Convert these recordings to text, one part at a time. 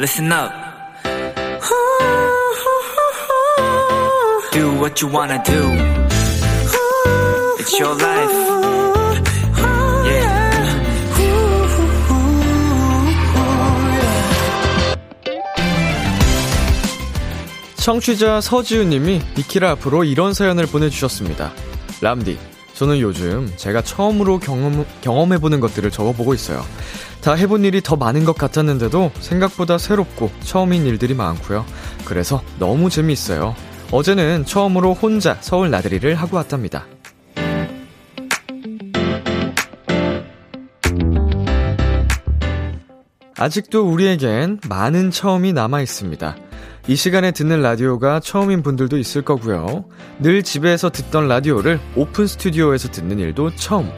listen up. Do what you wanna do. It's your life. Yeah. 청취자 서지우님이 비키라 앞으로 이런 사연을 보내주셨습니다. 람디, 저는 요즘 제가 처음으로 경험, 경험해보는 것들을 적어보고 있어요. 다 해본 일이 더 많은 것 같았는데도 생각보다 새롭고 처음인 일들이 많고요. 그래서 너무 재미있어요. 어제는 처음으로 혼자 서울 나들이를 하고 왔답니다. 아직도 우리에겐 많은 처음이 남아 있습니다. 이 시간에 듣는 라디오가 처음인 분들도 있을 거고요. 늘 집에서 듣던 라디오를 오픈 스튜디오에서 듣는 일도 처음.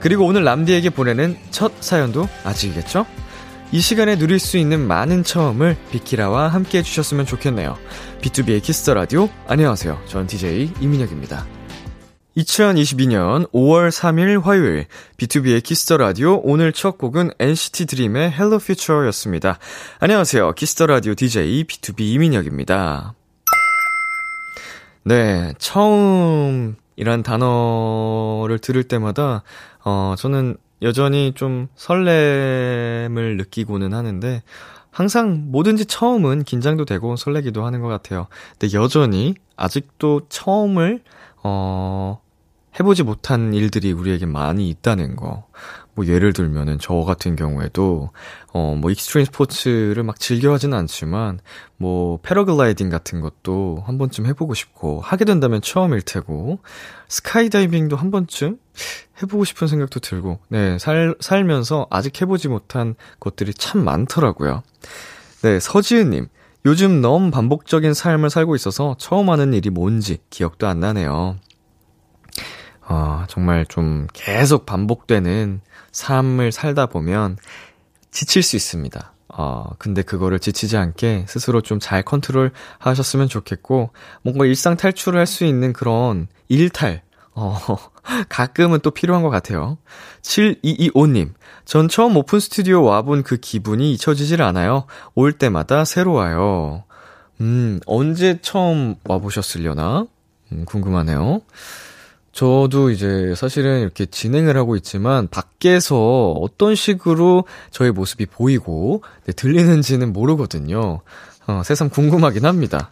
그리고 오늘 람디에게 보내는 첫 사연도 아직이겠죠? 이 시간에 누릴 수 있는 많은 처음을 비키라와 함께 해주셨으면 좋겠네요. B2B의 키스터 라디오. 안녕하세요. 전 DJ 이민혁입니다. 2022년 5월 3일 화요일 B2B의 키스터 라디오 오늘 첫 곡은 NCT 드림의 Hello Future였습니다. 안녕하세요. 키스터 라디오 DJ B2B 이민혁입니다. 네, 처음이란 단어를 들을 때마다 어 저는 여전히 좀 설렘을 느끼고는 하는데 항상 뭐든지 처음은 긴장도 되고 설레기도 하는 것 같아요. 근데 여전히 아직도 처음을 어, 해보지 못한 일들이 우리에게 많이 있다는 거. 뭐 예를 들면은 저 같은 경우에도 어 뭐 extreme 스포츠를 막 즐겨 하진 않지만 뭐 패러글라이딩 같은 것도 한 번쯤 해보고 싶고 하게 된다면 처음일 테고 스카이다이빙도 한 번쯤 해보고 싶은 생각도 들고 네 살, 살면서 아직 해보지 못한 것들이 참 많더라고요. 네 서지은님 요즘 너무 반복적인 삶을 살고 있어서 처음 하는 일이 뭔지 기억도 안 나네요. 어, 정말 좀 계속 반복되는 삶을 살다 보면 지칠 수 있습니다. 어, 근데 그거를 지치지 않게 스스로 좀 잘 컨트롤 하셨으면 좋겠고, 뭔가 일상 탈출을 할 수 있는 그런 일탈, 어, 가끔은 또 필요한 것 같아요. 7225님, 전 처음 오픈 스튜디오 와본 그 기분이 잊혀지질 않아요. 올 때마다 새로워요. 음, 언제 처음 와보셨으려나? 음, 궁금하네요. 저도 이제 사실은 이렇게 진행을 하고 있지만 밖에서 어떤 식으로 저의 모습이 보이고 네, 들리는지는 모르거든요. 어, 새삼 궁금하긴 합니다.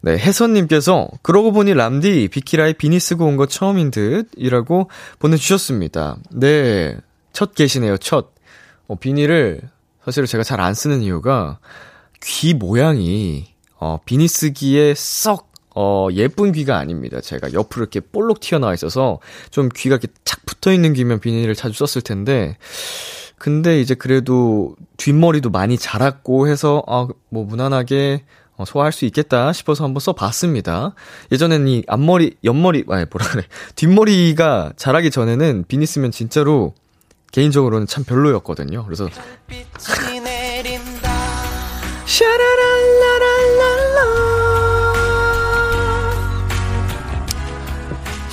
네, 혜선님께서 그러고 보니 람디 비키라에 비니 쓰고 온 거 처음인 듯 이라고 보내주셨습니다. 네, 첫 계시네요. 첫 어, 비니를 사실 제가 잘 안 쓰는 이유가 귀 모양이 어, 비니 쓰기에 썩 어, 예쁜 귀가 아닙니다. 제가 옆으로 이렇게 볼록 튀어나와 있어서 좀 귀가 이렇게 착 붙어 있는 귀면 비닐을 자주 썼을 텐데, 근데 이제 그래도 뒷머리도 많이 자랐고 해서, 아, 뭐 무난하게 어, 소화할 수 있겠다 싶어서 한번 써봤습니다. 예전에는 이 앞머리, 옆머리, 아니, 뭐라 그래. 뒷머리가 자라기 전에는 비니 쓰면 진짜로 개인적으로는 참 별로였거든요. 그래서. 샤라랄라랄랄라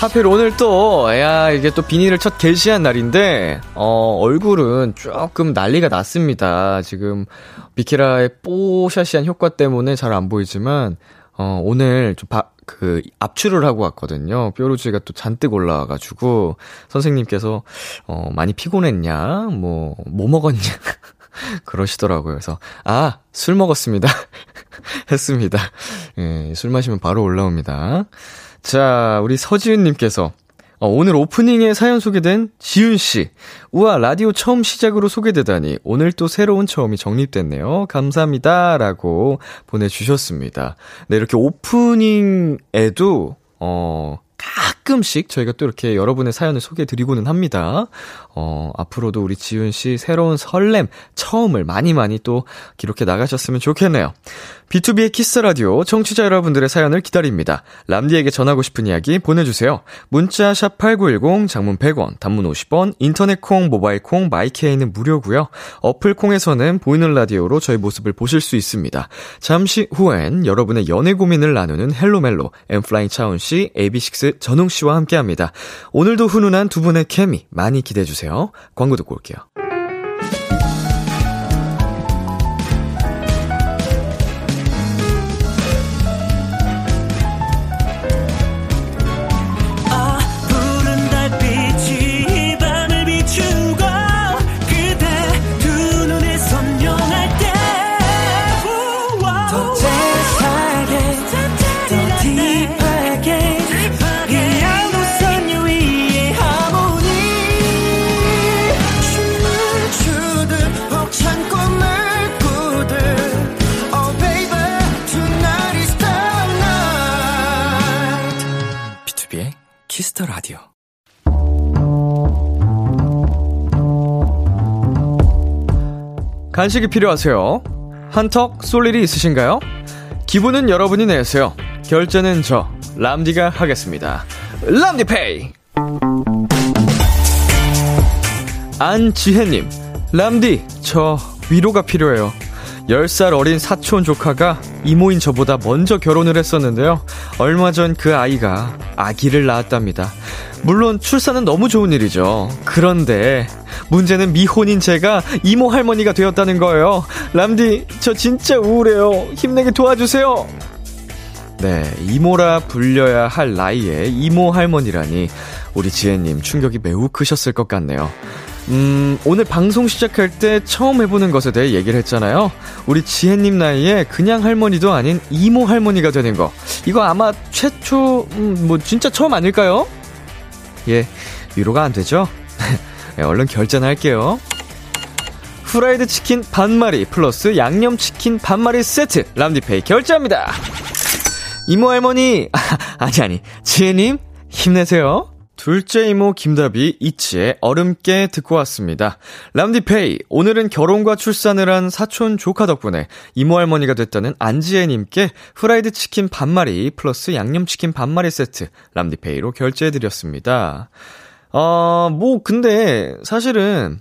하필 오늘 또, 야, 이게 또 비닐을 첫 게시한 날인데, 어, 얼굴은 조금 난리가 났습니다. 지금, 비키라의 뽀샤시한 효과 때문에 잘 안 보이지만, 어, 오늘 좀 바, 그, 압출을 하고 왔거든요. 뾰루지가 또 잔뜩 올라와가지고, 선생님께서, 어, 많이 피곤했냐? 뭐, 뭐 먹었냐? 그러시더라고요. 그래서, 아, 술 먹었습니다. 했습니다. 예, 술 마시면 바로 올라옵니다. 자, 우리 서지은님께서 어, 오늘 오프닝에 사연 소개된 지윤 씨. 우와, 라디오 처음 시작으로 소개되다니. 오늘 또 새로운 처음이 정립됐네요. 감사합니다. 라고 보내 주셨습니다. 네, 이렇게 오프닝에도, 어, 가끔씩 저희가 또 이렇게 여러분의 사연을 소개해 드리고는 합니다. 어, 앞으로도 우리 지윤 씨 새로운 설렘, 처음을 많이 많이 또 기록해 나가셨으면 좋겠네요. B2B의 키스 라디오 청취자 여러분들의 사연을 기다립니다. 람디에게 전하고 싶은 이야기 보내주세요. 문자 샵 #8910 장문 100원, 단문 50원, 인터넷 콩, 모바일 콩, my K는 무료고요. 어플 콩에서는 보이는 라디오로 저희 모습을 보실 수 있습니다. 잠시 후엔 여러분의 연애 고민을 나누는 Hello Mellow 엔플라잉 차훈 씨, AB6 전웅 씨와 함께 합니다. 오늘도 훈훈한 두 분의 케미 많이 기대해 주세요. 광고 듣고 올게요. Kiss the Radio. 간식이 필요하세요? 한턱 쏠 일이 있으신가요? 기분은 여러분이 내세요. 결제는 저 람디가 하겠습니다. 람디페이. 안지혜님, 람디, 저 위로가 필요해요. 10살 어린 사촌 조카가 이모인 저보다 먼저 결혼을 했었는데요. 얼마 전 그 아이가 아기를 낳았답니다. 물론 출산은 너무 좋은 일이죠. 그런데 문제는 미혼인 제가 이모 할머니가 되었다는 거예요. 람디, 저 진짜 우울해요. 힘내게 도와주세요. 네, 이모라 불려야 할 나이에 이모 할머니라니 우리 지혜님 충격이 매우 크셨을 것 같네요. 음, 오늘 방송 시작할 때 처음 해보는 것에 대해 얘기를 했잖아요. 우리 지혜님 나이에 그냥 할머니도 아닌 이모 할머니가 되는 거. 이거 아마 최초, 음, 뭐, 진짜 처음 아닐까요? 예, 위로가 안 되죠? 네, 얼른 결제나 할게요. 후라이드 치킨 반마리 플러스 양념 치킨 반마리 세트 람디페이 결제합니다. 이모 할머니, 아니, 아니, 지혜님, 힘내세요. 둘째 이모 김다비 이치의 얼음깨 듣고 왔습니다. 람디페이 오늘은 결혼과 출산을 한 사촌 조카 덕분에 이모 할머니가 됐다는 안지혜님께 후라이드 치킨 반마리 플러스 양념치킨 반마리 세트 람디페이로 결제해드렸습니다. 어, 뭐 근데 사실은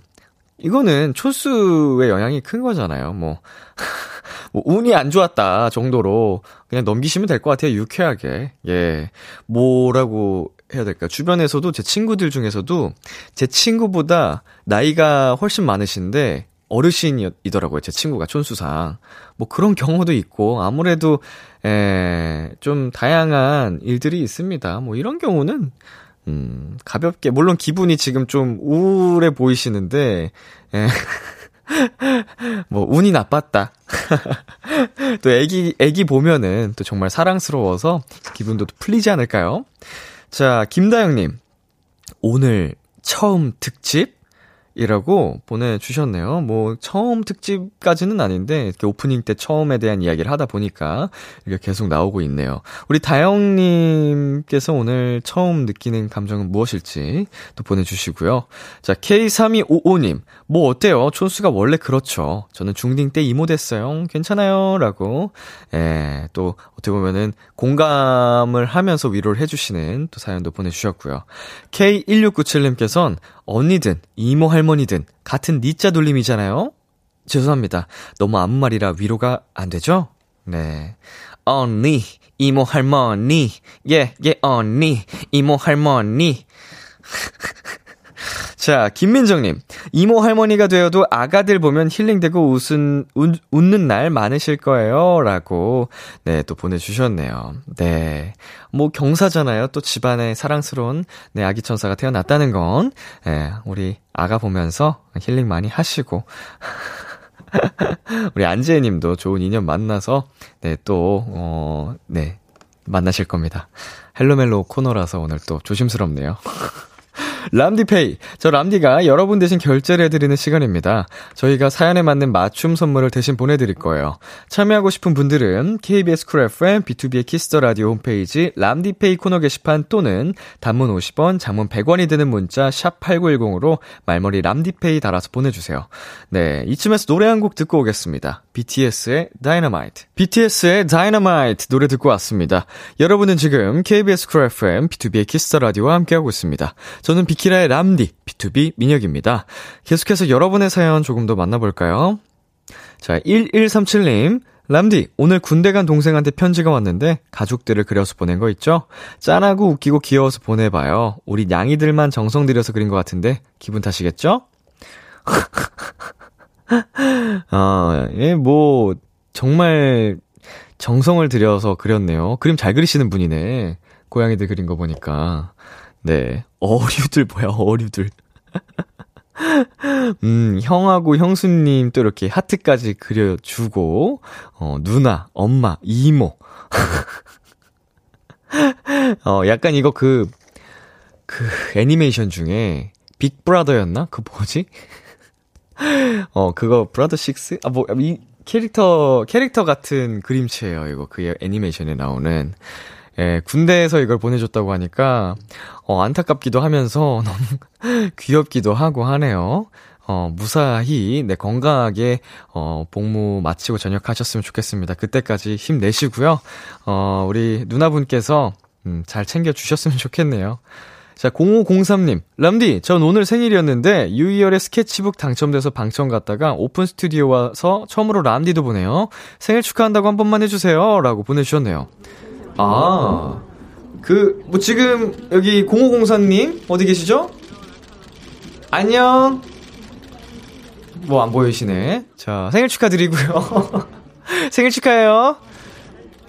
이거는 초수의 영향이 큰 거잖아요. 뭐, 뭐 운이 안 좋았다 정도로 그냥 넘기시면 될 것 같아요. 유쾌하게. 예. 뭐라고 해야 될까? 주변에서도 제 친구들 중에서도 제 친구보다 나이가 훨씬 많으신데 어르신이더라고요. 제 친구가 촌수상. 뭐 그런 경우도 있고 아무래도 에, 좀 다양한 일들이 있습니다. 뭐 이런 경우는 음, 가볍게 물론 기분이 지금 좀 우울해 보이시는데 에, 뭐 운이 나빴다. 또 애기 애기 보면은 또 정말 사랑스러워서 기분도 풀리지 않을까요? 자, 김다영님. 오늘 처음 특집? 이라고 보내주셨네요. 뭐, 처음 특집까지는 아닌데, 이렇게 오프닝 때 처음에 대한 이야기를 하다 보니까, 이게 계속 나오고 있네요. 우리 다영님께서 오늘 처음 느끼는 감정은 무엇일지 또 보내주시고요. 자, K3255님. 뭐 어때요? 촌수가 원래 그렇죠. 저는 중딩 때 이모 됐어요. 괜찮아요. 라고, 예, 또, 어떻게 보면은 공감을 하면서 위로를 해주시는 또 사연도 보내주셨고요. K1697님께서는 언니든 이모 할머니든 같은 니자 돌림이잖아요? 죄송합니다. 너무 아무 말이라 위로가 안 되죠? 네. 언니, 이모 할머니, 예, 예, 언니, 이모 할머니. 자, 김민정님. 이모 할머니가 되어도 아가들 보면 힐링되고 웃은, 웃, 웃는 날 많으실 거예요. 라고, 네, 또 보내주셨네요. 네. 뭐, 경사잖아요. 또 집안에 사랑스러운, 네, 아기 천사가 태어났다는 건, 네, 우리 아가 보면서 힐링 많이 하시고. 우리 안지혜 님도 좋은 인연 만나서, 네, 또, 어, 네, 만나실 겁니다. 헬로멜로 코너라서 오늘 또 조심스럽네요. 람디페이. 저 람디가 여러분 대신 결제를 해드리는 시간입니다. 저희가 사연에 맞는 맞춤 선물을 대신 보내드릴 거예요. 참여하고 싶은 분들은 KBS 쿨 FM 비투비의 키스 더 라디오 홈페이지 람디페이 코너 게시판 또는 단문 50원, 장문 100원이 드는 문자 샵 8910으로 말머리 람디페이 달아서 보내주세요. 네, 이쯤에서 노래 한 곡 듣고 오겠습니다. BTS의 Dynamite. BTS의 Dynamite 노래 듣고 왔습니다. 여러분은 지금 KBS 쿨 FM 비투비의 키스 더 라디오와 함께하고 있습니다. 저는 비키라의 람디, B2B 민혁입니다. 계속해서 여러분의 사연 조금 더 만나볼까요? 자, 1137님. 람디, 오늘 군대 간 동생한테 편지가 왔는데 가족들을 그려서 보낸 거 있죠? 짠하고 웃기고 귀여워서 보내봐요. 우리 냥이들만 정성 들여서 그린 것 같은데 기분 탓이겠죠? 아, 예, 뭐, 정말 정성을 들여서 그렸네요. 그림 잘 그리시는 분이네. 고양이들 그린 거 보니까. 네. 어류들 뭐야, 어류들. 음, 형하고 형수님 또 이렇게 하트까지 그려주고, 어, 누나, 엄마, 이모. 어, 약간 이거 그, 그 애니메이션 중에 빅브라더였나? 그 뭐지? 어, 그거 브라더 식스? 아, 뭐, 이 캐릭터, 캐릭터 같은 그림체예요, 이거. 그 애니메이션에 나오는. 예, 군대에서 이걸 보내줬다고 하니까, 어, 안타깝기도 하면서 너무 귀엽기도 하고 하네요. 어, 무사히, 네, 건강하게, 어, 복무 마치고 전역하셨으면 좋겠습니다. 그때까지 힘내시고요. 어, 우리 누나분께서, 음, 잘 챙겨주셨으면 좋겠네요. 자, 0503님. 람디, 전 오늘 생일이었는데, 유이열의 스케치북 당첨돼서 방청 갔다가 오픈 스튜디오 와서 처음으로 람디도 보내요. 생일 축하한다고 한 번만 해주세요. 라고 보내주셨네요. 아, 그, 뭐 지금, 여기 0504님, 어디 계시죠? 안녕. 뭐 안 보이시네. 자, 생일 축하드리고요. 생일 축하해요.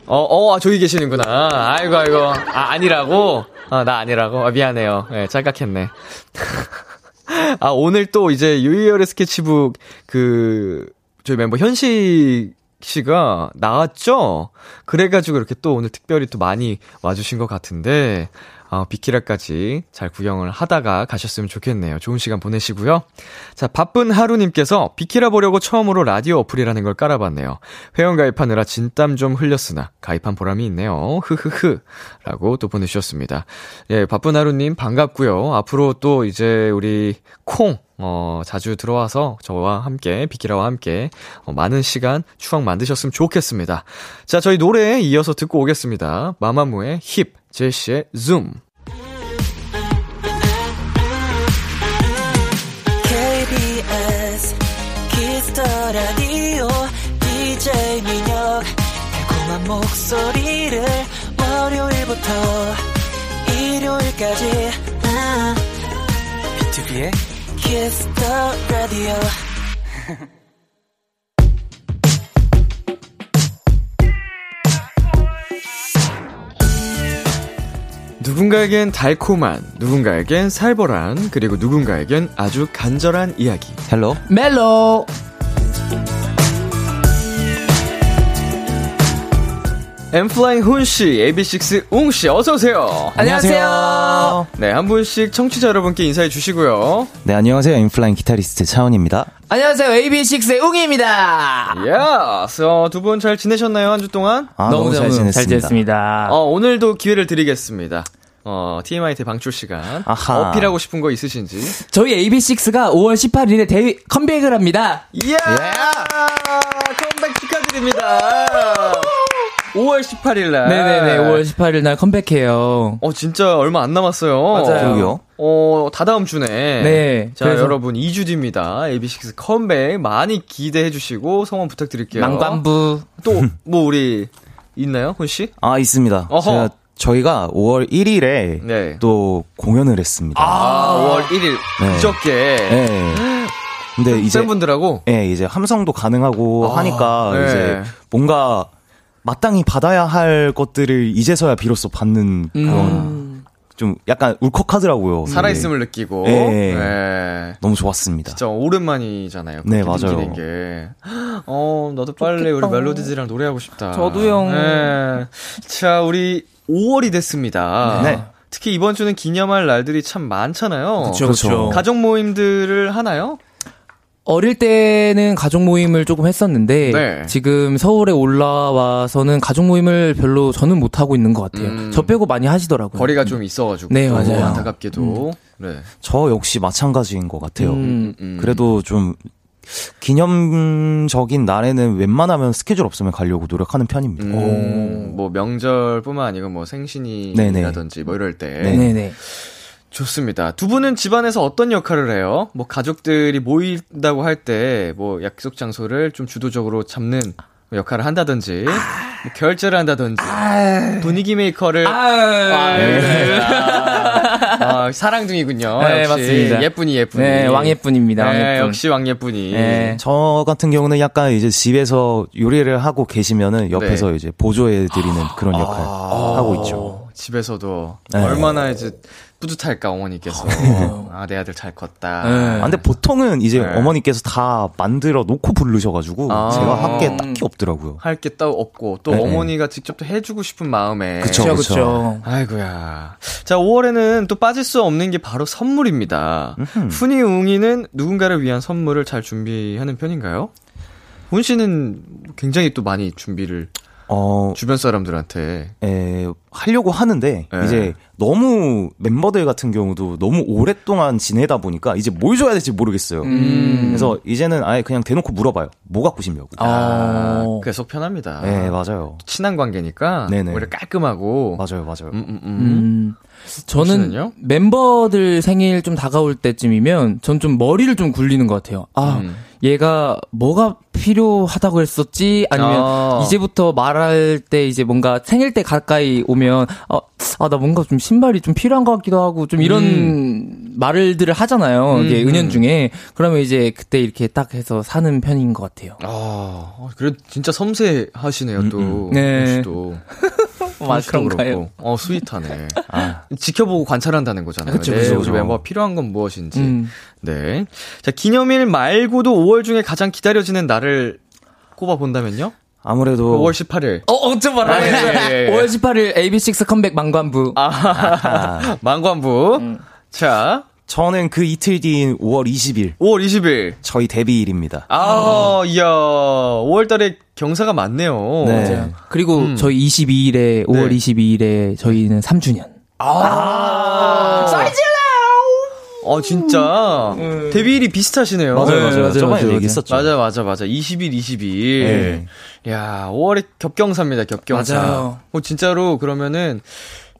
어, 어, 저기 계시는구나. 아이고, 아이고. 아, 아니라고? 아, 나 아니라고? 아, 미안해요. 예, 네, 짤각했네. 아, 오늘 또 이제 유이열의 스케치북, 그, 저희 멤버 현식 씨가 나왔죠? 그래가지고 이렇게 또 오늘 특별히 또 많이 와주신 것 같은데, 어, 비키라까지 잘 구경을 하다가 가셨으면 좋겠네요. 좋은 시간 보내시고요. 자, 바쁜 하루님께서 비키라 보려고 처음으로 라디오 어플이라는 걸 깔아봤네요. 회원 가입하느라 진땀 좀 흘렸으나 가입한 보람이 있네요. 흐흐흐. 라고 또 보내주셨습니다. 예, 바쁜 하루님 반갑고요. 앞으로 또 이제 우리 콩, 어, 자주 들어와서 저와 함께, 비키라와 함께, 어, 많은 시간 추억 만드셨으면 좋겠습니다. 자, 저희 노래에 이어서 듣고 오겠습니다. 마마무의 힙, 제시의 ZOOM. KBS 키스 더 라디오 DJ 민혁 달콤한 목소리를 월요일부터 일요일까지 비투비의 키스 더 라디오 누군가에겐 달콤한, 누군가에겐 살벌한, 그리고 누군가에겐 아주 간절한 이야기. 헬로 멜로 엔플라잉 훈씨, AB6IX 웅씨, 어서오세요. 안녕하세요. 네, 한 분씩 청취자 여러분께 인사해 주시고요. 네 안녕하세요 엔플라잉 기타리스트 차훈입니다 안녕하세요 AB6IX의 웅이입니다 Yes. 어, 두분 잘 지내셨나요, 한 주 동안? 아, 너무 잘 지냈습니다 잘 지냈습니다 어, 오늘도 기회를 드리겠습니다. 어, TMI 대 방출 시간. 아하. 어필하고 싶은 거 있으신지. 저희 AB6IX가 5월 18일에 데뷔 컴백을 합니다 이야! 컴백 축하드립니다. 5월 18일 날. 네네네 5월 18일 날 컴백해요 어, 진짜 얼마 안 남았어요. 맞아요. 어, 다다음 주네. 네, 자, 그래서- 여러분, 2주 뒤입니다. AB6 컴백 많이 기대해 주시고, 성원 부탁드릴게요. 망관부 또, 뭐, 우리, 있나요, 훈씨? 아 있습니다 어허. 제가 저희가 5월 1일에 네. 또 공연을 했습니다 아, 5월 1일. 네. 그저께. 네. 근데 이제 팬분들하고. 예, 이제 함성도 가능하고 아, 하니까 네. 이제 뭔가 마땅히 받아야 할 것들을 이제서야 비로소 받는 그런 음. 좀 약간 울컥하더라고요. 살아있음을 느끼고. 네. 네. 너무 좋았습니다. 진짜 오랜만이잖아요. 네, 그렇게 맞아요. 게. 어, 나도 빨리 우리 멜로디즈랑 노래하고 싶다. 저도요. 네. 자, 우리 5월이 됐습니다. 네. 특히 이번 주는 기념할 날들이 참 많잖아요. 그쵸 가족 모임들을 하나요? 어릴 때는 가족 모임을 조금 했었는데 네. 지금 서울에 올라와서는 가족 모임을 별로 저는 못 하고 있는 것 같아요. 음. 저 빼고 많이 하시더라고요. 거리가 좀 있어가지고. 네, 또 맞아요. 안타깝게도. 네. 저 역시 마찬가지인 것 같아요. 음. 음. 그래도 좀 기념적인 날에는 웬만하면 스케줄 없으면 가려고 노력하는 편입니다. 음, 뭐 명절뿐만 아니고 뭐 생신이라든지 뭐 이럴 때 네네. 좋습니다. 두 분은 집안에서 어떤 역할을 해요? 뭐 가족들이 모인다고 할 때 뭐 약속 장소를 좀 주도적으로 잡는 역할을 한다든지 뭐 결제를 한다든지 분위기 메이커를 아, 네. 아, 사랑둥이군요. 네, 역시 맞습니다. 예쁜이 예쁜이. 네, 왕예쁜입니다. 네, 왕예쁜. 역시 왕예쁜이. 네. 저 같은 경우는 약간 이제 집에서 요리를 하고 계시면은 옆에서 네. 이제 보조해 드리는 그런 역할 하고 있죠. 어, 집에서도 네. 얼마나 이제 뿌듯할까 어머니께서 아 내 아들 잘 컸다. 네. 아, 근데 보통은 이제 네. 어머니께서 다 만들어 놓고 부르셔가지고 아. 제가 할 게 딱히 없더라고요. 할게또 없고 또 네. 어머니가 직접 또 해주고 싶은 마음에 그쵸. 그쵸 그쵸. 아이고야. 자, 5월에는 또 빠질 수 없는 게 바로 선물입니다. 훈이 웅이는 누군가를 위한 선물을 잘 준비하는 편인가요? 훈 씨는 굉장히 또 많이 준비를 어, 주변 사람들한테. 에, 하려고 하는데 네. 이제 너무 멤버들 같은 경우도 너무 오랫동안 지내다 보니까 이제 뭘 줘야 될지 모르겠어요. 음. 그래서 이제는 아예 그냥 대놓고 물어봐요. 뭐 갖고 싶냐고. 아, 어. 그게 속 편합니다. 네, 맞아요. 친한 관계니까 네네. 오히려 깔끔하고. 맞아요, 맞아요. 음, 음, 음. 음. 저는 혹시는요? 멤버들 생일 좀 다가올 때쯤이면 전 좀 머리를 좀 굴리는 것 같아요. 아, 음. 얘가 뭐가 필요하다고 했었지? 아니면 아. 이제부터 말할 때 이제 뭔가 생일 때 가까이 오면 어, 아, 나 뭔가 좀 신발이 좀 필요한 것 같기도 하고 좀 이런 말들을 하잖아요. 이게 음, 은연 음. 중에. 그러면 이제 그때 이렇게 딱 해서 사는 편인 것 같아요. 아, 그래 진짜 섬세하시네요, 또. 네. 또. 아, 그런가요? 어, 스윗하네. 아, 지켜보고 관찰한다는 거잖아요. 그쵸, 네, 그쵸, 우리 그쵸. 멤버가 필요한 건 무엇인지. 음. 네. 자, 기념일 말고도 5월 중에 가장 기다려지는 날을 꼽아 본다면요? 아무래도 5월 18일. 어, 어쩜 말하 아, 예, 예, 예. 5월 18일 AB6 컴백 망관부. 아, 망관부. 음. 자, 저는 그 이틀 뒤인 5월 20일 5월 20일. 저희 데뷔일입니다. 아, 이야, 5월 달에 경사가 많네요. 네. 그리고 음. 저희 22일에 5월 네. 22일에 저희는 3주년. 아. 어, 진짜. 데뷔일이 비슷하시네요. 맞아요, 네, 맞아요. 맞아요, 저번에 맞아요, 얘기했었죠. 맞아, 맞아, 맞아. 20일, 22일. 네. 야, 5월에 겹경사입니다, 겹경사. 맞아요. 뭐, 진짜로 그러면은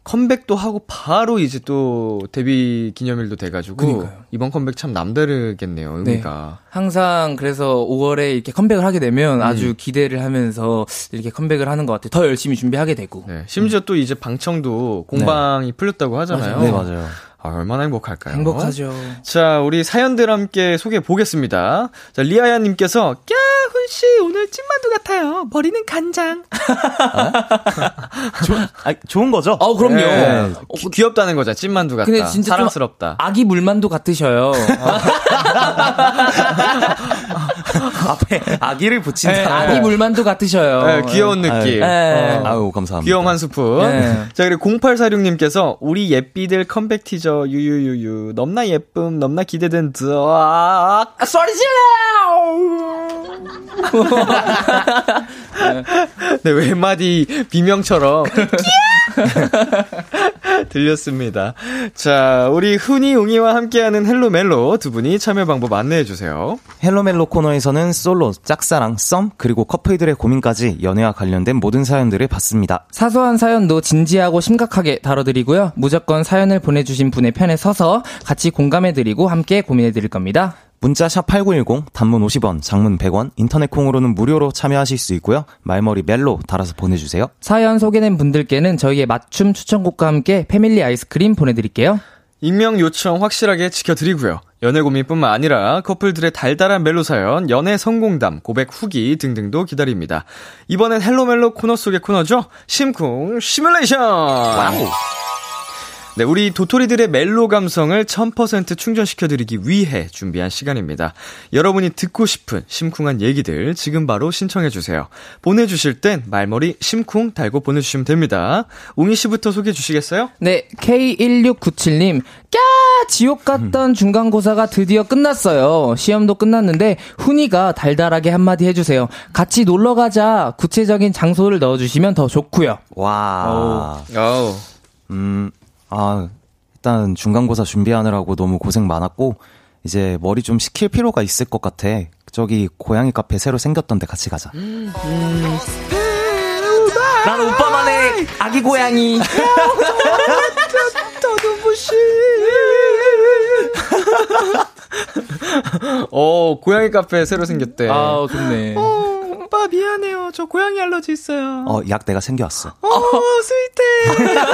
컴백도 하고 바로 이제 또 데뷔 기념일도 돼가지고. 그니까요. 이번 컴백 참 남다르겠네요, 의미가. 항상 그래서 5월에 이렇게 컴백을 하게 되면 아주 기대를 하면서 이렇게 컴백을 하는 것 같아요. 더 열심히 준비하게 되고. 네. 심지어 또 이제 방청도 공방이 풀렸다고 하잖아요. 네, 맞아요. 아, 얼마나 행복할까요? 행복하죠. 자, 우리 사연들 함께 소개해 보겠습니다. 자, 리아야 님께서, 꺄, 훈씨, 오늘 찐만두 같아요. 머리는 간장. 아, 좋은 거죠? 어, 그럼요. 네. 어, 귀- 귀엽다는 거죠. 찐만두 같다. 근데 진짜 좀 사랑스럽다. 아기 물만두 같으셔요. 앞에 아기를 붙인다. 네, 아기 물만두 같으셔요. 네, 귀여운 느낌. 네. 어. 아유, 감사합니다. 귀여움 한 스푼. 네. 자, 그리고 0846님께서, 우리 예삐들 컴백 티저, 유유유유. 넘나 예쁨, 넘나 기대된 드악. 소리 질러! 네, 외마디 비명처럼. 들렸습니다. 자, 우리 훈이, 웅이와 함께하는 헬로멜로 두 분이 참여 방법 안내해 주세요. 헬로멜로 코너에서는 솔로, 짝사랑, 썸, 그리고 커플들의 고민까지 연애와 관련된 모든 사연들을 받습니다. 사소한 사연도 진지하고 심각하게 다뤄드리고요. 무조건 사연을 보내주신 분의 편에 서서 같이 공감해드리고 함께 고민해드릴 겁니다. 문자 샵 8910, 단문 50원, 장문 100원, 인터넷 콩으로는 무료로 참여하실 수 있고요. 말머리 멜로 달아서 보내주세요. 사연 소개된 분들께는 저희의 맞춤 추천곡과 함께 패밀리 아이스크림 보내드릴게요. 익명 요청 확실하게 지켜드리고요. 연애 고민뿐만 아니라 커플들의 달달한 멜로 사연, 연애 성공담, 고백 후기 등등도 기다립니다. 이번엔 헬로멜로 코너 속의 코너죠. 심쿵 시뮬레이션. 네, 우리 도토리들의 멜로 감성을 1000% 충전시켜드리기 위해 준비한 시간입니다. 여러분이 듣고 싶은 심쿵한 얘기들 지금 바로 신청해주세요. 보내주실 땐 말머리 심쿵 달고 보내주시면 됩니다. 웅이 씨부터 소개해 주시겠어요? 네, K1697님. 까! 지옥 갔던 중간고사가 드디어 끝났어요. 시험도 끝났는데, 훈이가 달달하게 한마디 해주세요. 같이 놀러 가자. 구체적인 장소를 넣어주시면 더 좋고요 와. 어우. 음, 아, 일단 중간고사 준비하느라고 너무 고생 많았고, 이제 머리 좀 식힐 필요가 있을 것 같아. 저기 고양이 카페 새로 생겼던데 같이 가자. 나는 오빠만의 아기 고양이. 어, 고양이 카페 새로 생겼대. 아, 좋네. 어, 오빠 미안해요. 저 고양이 알러지 있어요. 어, 약 내가 생겨왔어. 어, 스윗해.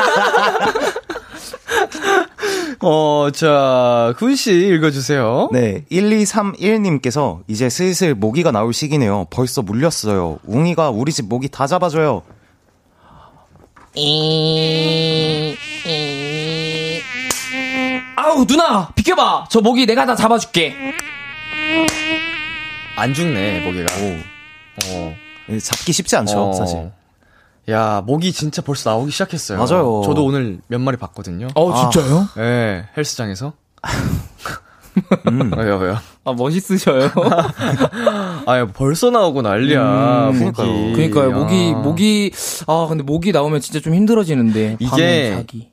어, 자, 훈씨 읽어주세요. 네, 1231님께서 이제 슬슬 모기가 나올 시기네요. 벌써 물렸어요. 웅이가 우리 집 모기 다 잡아줘요. 아우, 누나! 비켜봐! 저 모기 내가 다 잡아줄게. 안 죽네, 모기가. 어. 예, 잡기 쉽지 않죠, 어. 사실. 야, 모기 진짜 벌써 나오기 시작했어요. 맞아요. 저도 오늘 몇 마리 봤거든요. 어, 진짜요? 예, 헬스장에서. 음. 왜요, 왜요? 아, 멋있으셔요. 아, 벌써 나오고 난리야. 음, 목이. 그러니까요. 그러니까요. 목이, 아. 목이, 아, 근데 목이 나오면 진짜 좀 힘들어지는데. 이게 밤에 자기.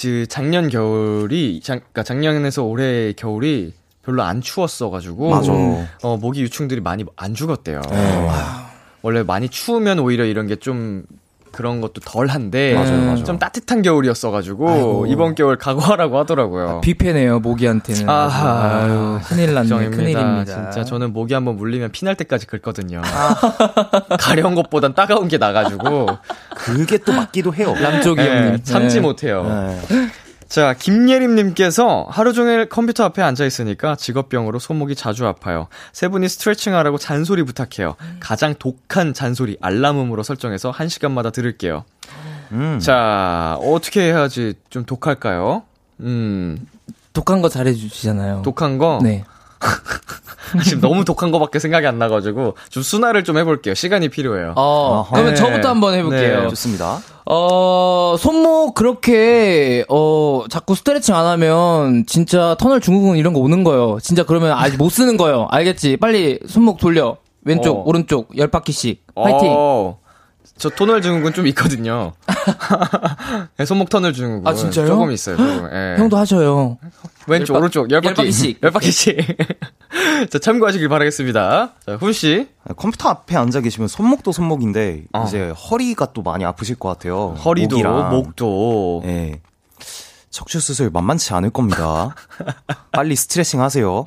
그 작년 겨울이, 작, 그러니까 작년에서 올해 겨울이 별로 안 추웠어가지고. 맞아. 어, 모기 유충들이 많이 안 죽었대요. 원래 많이 추우면 오히려 이런 게 좀 그런 것도 덜 한데. 맞아요, 맞아요. 좀 따뜻한 겨울이었어가지고. 아이고. 이번 겨울 각오하라고 하더라고요. 뷔페네요, 모기한테는. 아하. 아유, 큰일 났네. 큰일입니다. 진짜 저는 모기 한번 물리면 피날 때까지 긁거든요. 아. 가려운 것보단 따가운 게 나가지고. 그게 또 맞기도 해요. 남쪽이 네, 형님. 참지 네. 못해요. 네. 자, 김예림님께서 하루 종일 컴퓨터 앞에 앉아 있으니까 직업병으로 손목이 자주 아파요. 세 분이 스트레칭 하라고 잔소리 부탁해요. 가장 독한 잔소리 알람음으로 설정해서 한 시간마다 들을게요. 음. 자, 어떻게 해야지 좀 독할까요? 음, 독한 거 잘해주시잖아요. 독한 거? 네. 지금 너무 독한 거밖에 생각이 안 나가지고 좀 순화를 좀 해볼게요. 시간이 필요해요. 어. 그러면 네. 저부터 한번 해볼게요. 네, 좋습니다. 어, 손목 그렇게, 어, 자꾸 스트레칭 안 하면 진짜 터널 증후군 이런 거 오는 거예요. 진짜 그러면 아직 못 쓰는 거예요. 알겠지? 빨리 손목 돌려. 왼쪽, 어. 오른쪽, 열 바퀴씩. 파이팅! 어, 저 터널 증후군 좀 있거든요. 네, 손목 터널 증후군. 아, 진짜요? 조금 있어요. 조금. 예. 형도 하셔요. 왼쪽, 열 바- 오른쪽, 열열 바퀴. 바퀴씩. 열 바퀴씩. 자, 참고하시길 바라겠습니다. 자, 훈씨. 컴퓨터 앞에 앉아 계시면 손목도 손목인데 어. 이제 허리가 또 많이 아프실 것 같아요. 허리도, 목이랑. 목도. 예. 척추 수술 만만치 않을 겁니다. 빨리 스트레칭 하세요.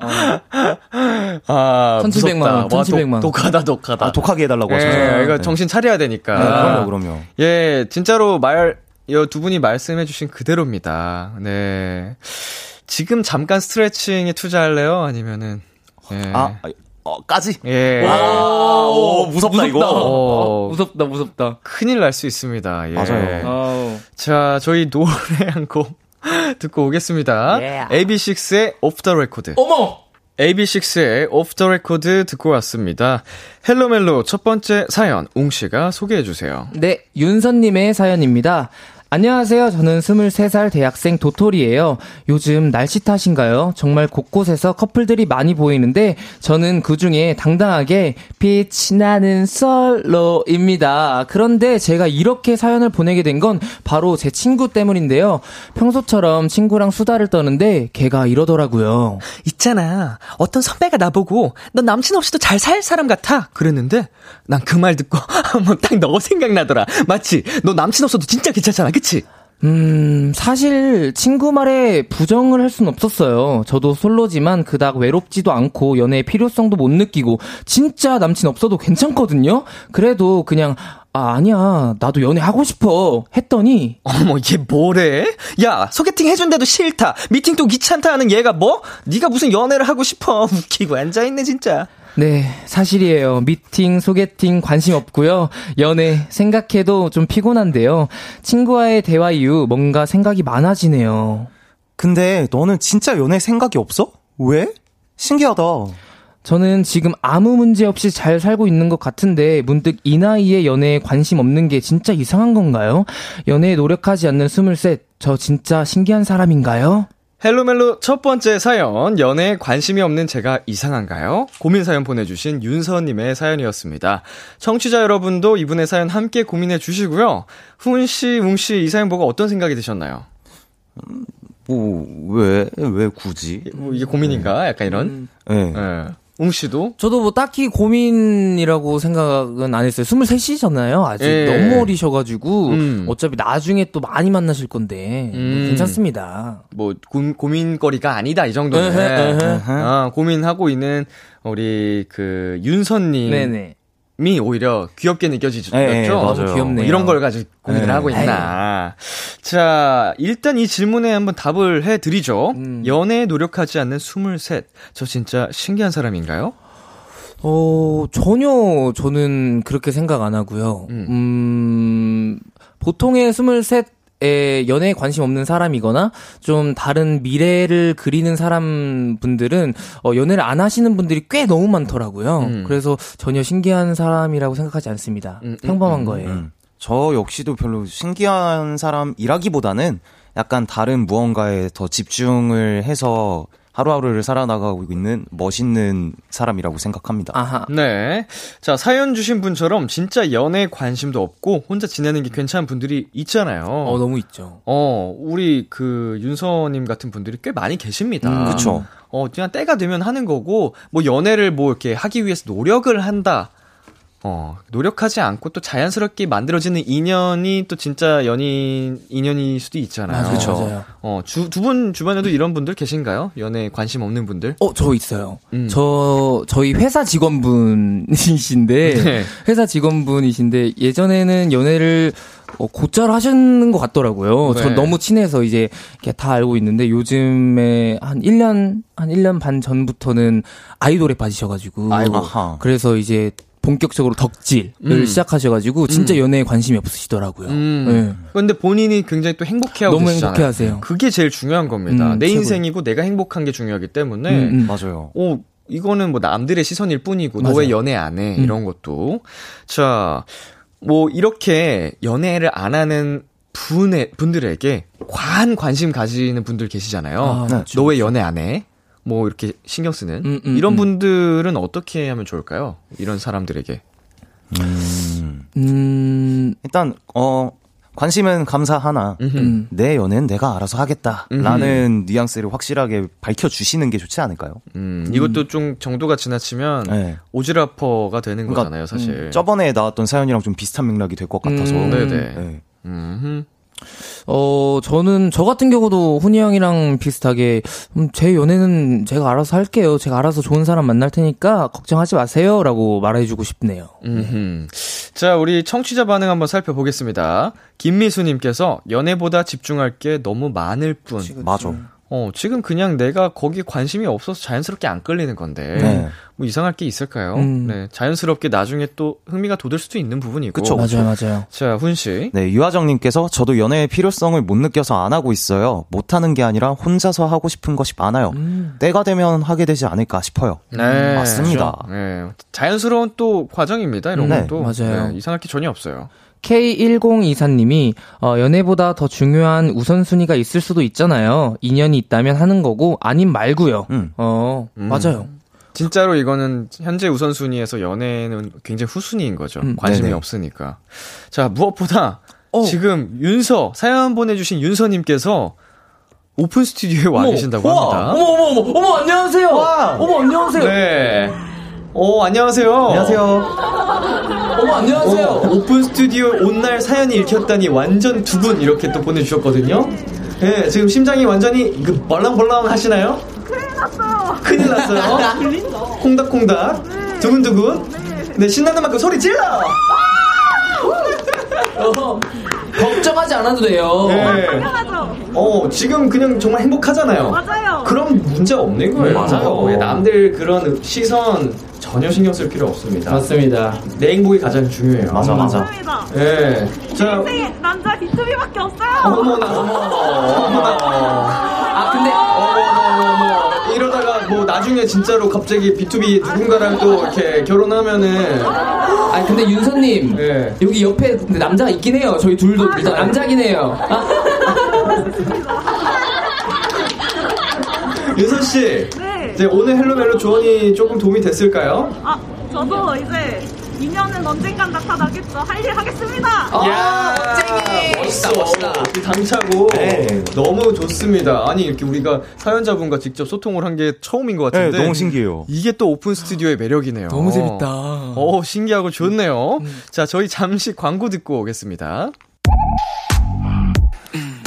아, 1700만 원, 무섭다. 와, 1700만 원. 독, 독하다, 독하다. 아, 독하게 해달라고 예, 하셨죠. 이거 네. 정신 차려야 되니까. 네, 그럼요, 그럼요. 예, 진짜로 말, 여두 분이 말씀해주신 그대로입니다. 네. 지금 잠깐 스트레칭에 투자할래요? 아니면은, 예. 아, 어, 까지? 예. 오, 무섭다, 이거. 어, 무섭다, 무섭다. 큰일 날 수 있습니다. 예. 맞아요. 아우. 자, 저희 노래 한 곡 듣고 오겠습니다. Yeah. AB6IX의 Off the Record. 어머! AB6IX의 Off the Record 듣고 왔습니다. 헬로멜로 첫 번째 사연, 웅씨가 소개해주세요. 네, 윤선님의 사연입니다. 안녕하세요. 저는 23살 대학생 도토리예요. 요즘 날씨 탓인가요? 정말 곳곳에서 커플들이 많이 보이는데 저는 그 중에 당당하게 빛이 나는 솔로입니다. 그런데 제가 이렇게 사연을 보내게 된 건 바로 제 친구 때문인데요. 평소처럼 친구랑 수다를 떠는데 걔가 이러더라고요. 있잖아. 어떤 선배가 나보고 너 남친 없이도 잘 살 사람 같아. 그랬는데 난 그 말 듣고 한번 딱너 생각나더라. 맞지? 너 남친 없어도 진짜 괜찮잖아. 그치? 음, 사실 친구 말에 부정을 할순 없었어요. 저도 솔로지만 그닥 외롭지도 않고 연애의 필요성도 못 느끼고 진짜 남친 없어도 괜찮거든요. 그래도 그냥 아, 아니야. 나도 연애하고 싶어. 했더니 어머 얘 뭐래? 야 소개팅 해준데도 싫다. 미팅도 귀찮다 하는 얘가 뭐? 네가 무슨 연애를 하고 싶어? 웃기고 앉아있네 진짜. 네, 사실이에요. 미팅, 소개팅 관심 없고요. 연애 생각해도 좀 피곤한데요. 친구와의 대화 이후 뭔가 생각이 많아지네요. 근데 너는 진짜 연애 생각이 없어? 왜? 신기하다. 저는 지금 아무 문제 없이 잘 살고 있는 것 같은데 문득 이 나이에 연애에 관심 없는 게 진짜 이상한 건가요? 연애에 노력하지 않는 스물셋, 저 진짜 신기한 사람인가요? 헬로멜로 첫 번째 사연, 연애에 관심이 없는 제가 이상한가요? 고민 사연 보내주신 윤서님의 사연이었습니다. 청취자 여러분도 이분의 사연 함께 고민해 주시고요. 훈씨, 웅씨 이 사연 보고 어떤 생각이 드셨나요? 뭐, 왜, 왜 굳이? 뭐 이게 고민인가? 약간 이런? 예. 예. 웅 씨도? 저도 뭐 딱히 고민이라고 생각은 안 했어요. 23이잖아요. 아직 예. 너무 어리셔가지고 음. 어차피 나중에 또 많이 만나실 건데 뭐 음. 괜찮습니다. 뭐 고, 고민거리가 아니다 이 정도는 에헤, 에헤. 아, 고민하고 있는 우리 그 윤선님이 네 네. 오히려 귀엽게 느껴지죠. 예, 예, 맞아요. 너무 귀엽네요. 뭐 이런 걸 가지고 고민을 네. 하고 있나. 자, 일단 이 질문에 한번 답을 해 드리죠. 음. 연애에 노력하지 않는 23. 저 진짜 신기한 사람인가요? 어, 전혀 저는 그렇게 생각 안 하고요. 음. 음, 보통의 23 에 연애에 관심 없는 사람이거나 좀 다른 미래를 그리는 사람 분들은 어, 연애를 안 하시는 분들이 꽤 너무 많더라고요. 음. 그래서 전혀 신기한 사람이라고 생각하지 않습니다. 음, 음, 평범한 음, 거예요. 음. 저 역시도 별로 신기한 사람이라기보다는 약간 다른 무언가에 더 집중을 해서 하루하루를 살아나가고 있는 멋있는 사람이라고 생각합니다. 아하. 네. 자, 사연 주신 분처럼 진짜 연애 관심도 없고 혼자 지내는 게 괜찮은 분들이 있잖아요. 어, 너무 있죠. 어, 우리 그 윤서님 같은 분들이 꽤 많이 계십니다. 음, 그렇죠. 어, 그냥 때가 되면 하는 거고 뭐 연애를 뭐 이렇게 하기 위해서 노력을 한다. 어, 노력하지 않고 또 자연스럽게 만들어지는 인연이 또 진짜 연인 인연일 수도 있잖아요. 맞아요. 그렇죠. 어, 두분 주변에도 이런 분들 계신가요? 연애에 관심 없는 분들? 어, 저 있어요. 음. 저 저희 회사 직원분이신데 네. 회사 직원분이신데 예전에는 연애를 어, 곧잘 하시는 것 같더라고요. 네. 저 너무 친해서 이제 다 알고 있는데 요즘에 한 1년, 한 1년 반 전부터는 아이돌에 빠지셔가지고. 아이고. 그래서 이제 본격적으로 덕질을 음. 시작하셔가지고 진짜 음. 연애에 관심이 없으시더라고요. 음. 네. 그런데 본인이 굉장히 또 행복해하고 너무 행복해하세요. 그게 제일 중요한 겁니다. 음, 내 최고. 인생이고 내가 행복한 게 중요하기 때문에 음, 음. 맞아요. 오 이거는 뭐 남들의 시선일 뿐이고 너왜 연애 안 해? 이런 것도 자. 뭐 이렇게 연애를 안 하는 분의 분들에게 과한 관심 가지는 분들 계시잖아요. 아, 너왜 연애 안 해? 뭐 이렇게 신경 쓰는 음, 음, 이런 음. 분들은 어떻게 하면 좋을까요? 이런 사람들에게. 음, 음. 일단 어 관심은 감사하나 음. 내 연애는 내가 알아서 하겠다라는 음흠. 뉘앙스를 확실하게 밝혀주시는 게 좋지 않을까요? 음, 이것도 좀 정도가 지나치면 네. 오지라퍼가 되는 그러니까, 거잖아요, 사실. 저번에 나왔던 사연이랑 좀 비슷한 맥락이 될 것 같아서. 네네. 네. 음. 어, 저는, 저 같은 경우도 훈이 형이랑 비슷하게, 음, 제 연애는 제가 알아서 할게요. 제가 알아서 좋은 사람 만날 테니까 걱정하지 마세요. 라고 말해주고 싶네요. 음 자, 우리 청취자 반응 한번 살펴보겠습니다. 김미수님께서 연애보다 집중할 게 너무 많을 뿐. 그치, 그치. 맞아. 어, 지금 그냥 내가 거기에 관심이 없어서 자연스럽게 안 끌리는 건데, 네. 뭐 이상할 게 있을까요? 음. 네, 자연스럽게 나중에 또 흥미가 돋을 수도 있는 부분이고. 그쵸, 맞아요, 맞아요. 자, 훈 씨. 네, 유하정님께서 저도 연애의 필요성을 못 느껴서 안 하고 있어요. 못 하는 게 아니라 혼자서 하고 싶은 것이 많아요. 음. 때가 되면 하게 되지 않을까 싶어요. 네. 맞습니다. 그렇죠. 네. 자연스러운 또 과정입니다, 이런 네. 것도. 맞아요. 네, 이상할 게 전혀 없어요. K1024님이 어, 연애보다 더 중요한 우선순위가 있을 수도 있잖아요. 인연이 있다면 하는 거고 아님 말고요. 음. 어 음. 맞아요. 진짜로 이거는 현재 우선순위에서 연애는 굉장히 후순위인 거죠. 음. 관심이 네네. 없으니까. 자 무엇보다 어. 지금 윤서 사연 보내주신 윤서님께서 오픈 스튜디오에 와 어머, 계신다고 우와, 합니다. 어머 어머 어머 어머 안녕하세요. 와. 어머 안녕하세요. 네. 오 안녕하세요. 안녕하세요. 어머, 안녕하세요. 어, 오픈 스튜디오 온날 사연이 읽혔다니 완전 두분 이렇게 또 보내주셨거든요. 네, 지금 심장이 완전히 그 벌렁벌렁 하시나요? 큰일 났어요. 큰일 났어요. 콩닥콩닥. 네. 두근두근. 네. 네, 신나는 만큼 소리 질러! 어, 걱정하지 않아도 돼요. 네. 어, 지금 그냥 정말 행복하잖아요. 맞아요. 그럼 문제 없는 거예요. 맞아요. 예, 남들 그런 시선 전혀 신경 쓸 필요 없습니다. 맞습니다. 내 행복이 가장 중요해요. 맞아, 맞아. 예. 자, 남자 비투비밖에 없어요. 어머나, 어머나. 아, 근데. 어머나, 이러다가 뭐 나중에 진짜로 갑자기 B2B 누군가랑 또 이렇게 결혼하면은. 아니, 근데 윤서님. 예. 여기 옆에 남자가 있긴 해요. 저희 둘도 일단 남자긴 해요. 아. 윤서 씨. 네. 오늘 헬로멜로 조언이 조금 도움이 됐을까요? 아, 저도 이제 인연은 언젠간 나타나겠죠. 할 일 하겠습니다. 아, 야, 멋있다, 멋있다. 당차고 네. 너무 좋습니다. 아니 이렇게 우리가 사연자분과 직접 소통을 한 게 처음인 것 같은데 네, 너무 신기해요. 이게 또 오픈 스튜디오의 매력이네요. 너무 재밌다. 어, 신기하고 좋네요. 음. 자, 저희 잠시 광고 듣고 오겠습니다.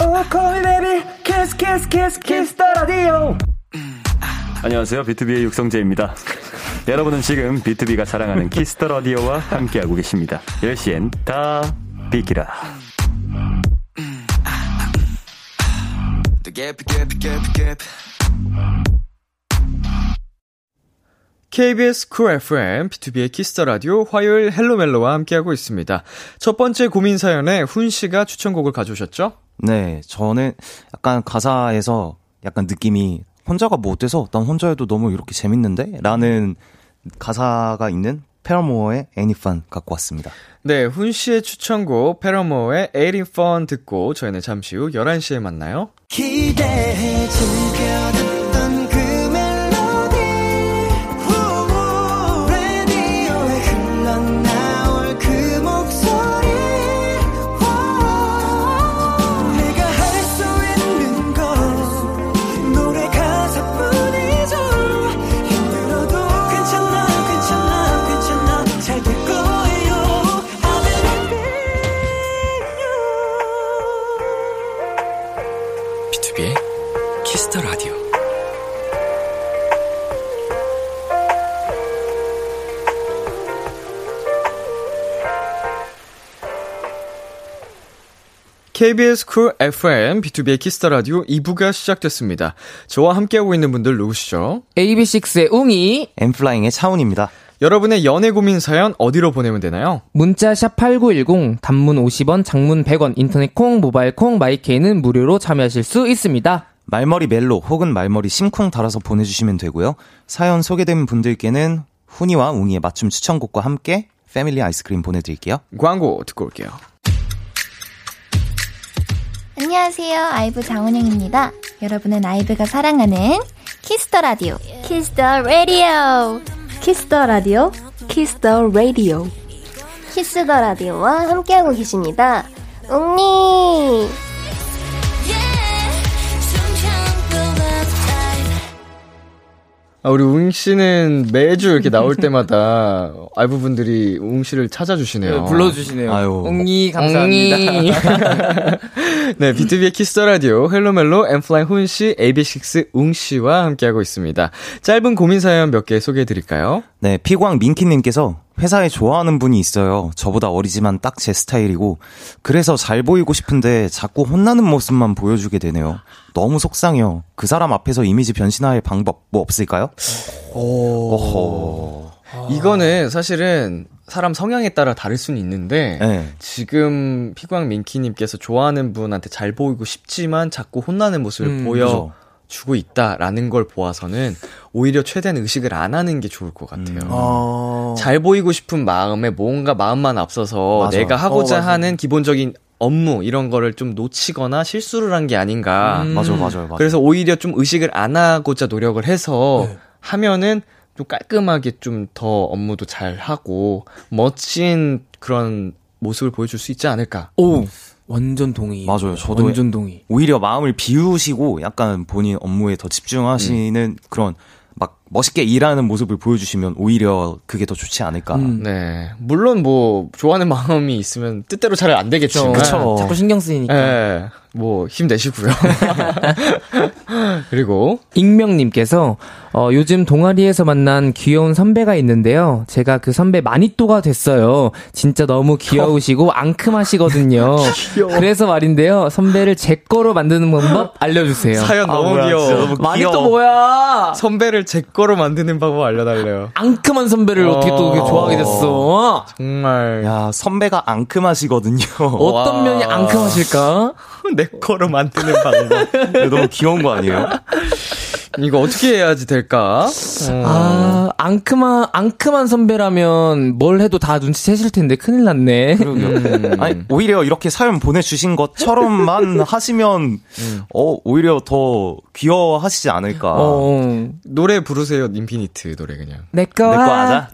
Oh, call me baby, kiss, kiss, kiss, kiss the radio. 안녕하세요. 비투비의 육성재입니다. 여러분은 지금 비투비가 사랑하는 키스 더 라디오와 함께하고 계십니다. 10시엔 다 비키라. KBS 쿨 FM, 비투비의 키스 더 라디오 화요일 헬로멜로와 함께하고 있습니다. 첫 번째 고민 사연에 훈 씨가 추천곡을 가져오셨죠? 네, 저는 약간 가사에서 약간 느낌이 혼자가 뭐 어때서 난 혼자 해도 너무 이렇게 재밌는데? 라는 가사가 있는 페러모어의 Any Fun 갖고 왔습니다. 네, 훈 씨의 추천곡 페러모어의 Any Fun 듣고 저희는 잠시 후 11시에 만나요. 기대해 듣 KBS 쿨 FM, 비투비의 키스 더 라디오 2부가 시작됐습니다. 저와 함께하고 있는 분들 누구시죠? AB6IX의 웅이, 엔플라잉의 차훈입니다. 여러분의 연애 고민 사연 어디로 보내면 되나요? 문자 샵 8910, 단문 50원, 장문 100원, 인터넷 콩, 모바일 콩, 마이케이는 무료로 참여하실 수 있습니다. 말머리 멜로 혹은 말머리 심쿵 달아서 보내주시면 되고요. 사연 소개된 분들께는 훈이와 웅이의 맞춤 추천곡과 함께 패밀리 아이스크림 보내드릴게요. 광고 듣고 올게요. 안녕하세요. 아이브 장원영입니다. 여러분은 아이브가 사랑하는 키스터 라디오. 키스터 라디오. 키스터 라디오. 키스터 라디오. 키스터 라디오와 함께하고 계십니다. 웅니. 아, 우리 웅 씨는 매주 이렇게 나올 때마다 아이브 분들이 웅 씨를 찾아주시네요. 불러주시네요. 아유. 웅이 감사합니다. 네, 비투비의 키스 더 라디오 헬로멜로 엔플라잉 훈 씨, AB6IX 웅 씨와 함께하고 있습니다. 짧은 고민 사연 몇 개 소개해 드릴까요? 네, 피광 민키님께서 회사에 좋아하는 분이 있어요. 저보다 어리지만 딱 제 스타일이고, 그래서 잘 보이고 싶은데 자꾸 혼나는 모습만 보여주게 되네요. 너무 속상해요. 그 사람 앞에서 이미지 변신할 방법 뭐 없을까요? 오. 어허. 이거는 사실은 사람 성향에 따라 다를 수는 있는데 네. 지금 피광 민키님께서 좋아하는 분한테 잘 보이고 싶지만 자꾸 혼나는 모습을 음, 보여 주고 있다라는 걸 보아서는 오히려 최대한 의식을 안 하는 게 좋을 것 같아요. 음. 잘 보이고 싶은 마음에 뭔가 마음만 앞서서 맞아. 내가 하고자 어, 맞아. 하는 기본적인 업무 이런 거를 좀 놓치거나 실수를 한 게 아닌가. 음. 맞아요, 맞아요, 맞아요. 그래서 오히려 좀 의식을 안 하고자 노력을 해서 네. 하면은 좀 깔끔하게 좀 더 업무도 잘 하고 멋진 그런 모습을 보여줄 수 있지 않을까. 오, 완전 동의. 맞아요. 저도 완전 동의. 오히려 마음을 비우시고 약간 본인 업무에 더 집중하시는 그런 막 멋있게 일하는 모습을 보여주시면 오히려 그게 더 좋지 않을까. 음. 네. 물론 뭐 좋아하는 마음이 있으면 뜻대로 잘 안 되겠지만. 그쵸. 자꾸 신경 쓰이니까. 예. 뭐 힘내시고요. 그리고 익명님께서 어, 요즘 동아리에서 만난 귀여운 선배가 있는데요. 제가 그 선배 마니또가 됐어요. 진짜 너무 귀여우시고 앙큼하시거든요. 그래서 말인데요. 선배를 제 거로 만드는 방법 알려주세요. 사연 너무 뭐야, 귀여워. 너무 마니또 뭐야? 선배를 제 거로 만드는 방법 알려달래요. 앙큼한 선배를 어. 어... 떻게 또 좋아하게 됐어? 정말 야, 선배가 앙큼하시거든요. 어떤 와. 면이 앙큼하실까? 내 거로 만드는 방법. 너무 귀여운 거 아니에요? 이거 어떻게 해야지 될까? 어. 아, 앙큼한, 앙큼한 선배라면 뭘 해도 다 눈치채실 텐데 큰일 났네. 그러게요. 음. 아니, 오히려 이렇게 사연 보내주신 것처럼만 하시면, 어, 오히려 더 귀여워하시지 않을까. 어, 노래 부르세요, 인피니트 노래 그냥. 내거 내거 하자.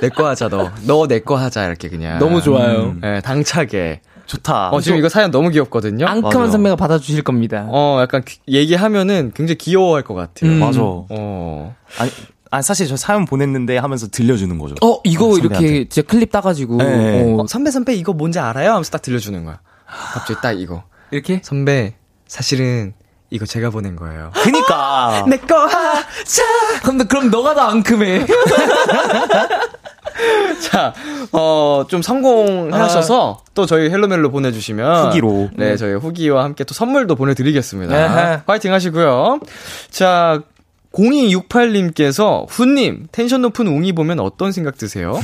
내거 하자, 너. 너 내 거 하자, 이렇게 그냥. 너무 좋아요. 예, 당차게. 좋다. 어, 지금 이거 사연 너무 귀엽거든요? 앙큼한. 선배가 받아주실 겁니다. 어, 약간 귀- 얘기하면은 굉장히 귀여워할 것 같아요. 음. 맞아. 어. 아니, 아니, 사실 저 사연 보냈는데 하면서 들려주는 거죠. 어, 이거 선배한테. 이렇게 진짜 클립 따가지고. 네. 어, 어, 선배, 선배, 이거 뭔지 알아요? 하면서 딱 들려주는 거야. 갑자기 딱 이거. 이렇게? 선배, 사실은 이거 제가 보낸 거예요. 그니까. 내 거 하자! 근데 그럼 너가 더 앙큼해. 자, 어, 좀 성공하셔서 또 저희 헬로멜로 보내주시면. 후기로. 네, 저희 후기와 함께 또 선물도 보내드리겠습니다. 에헤. 화이팅 하시고요. 자, 0268님께서 훈님 텐션 높은 웅이 보면 어떤 생각 드세요?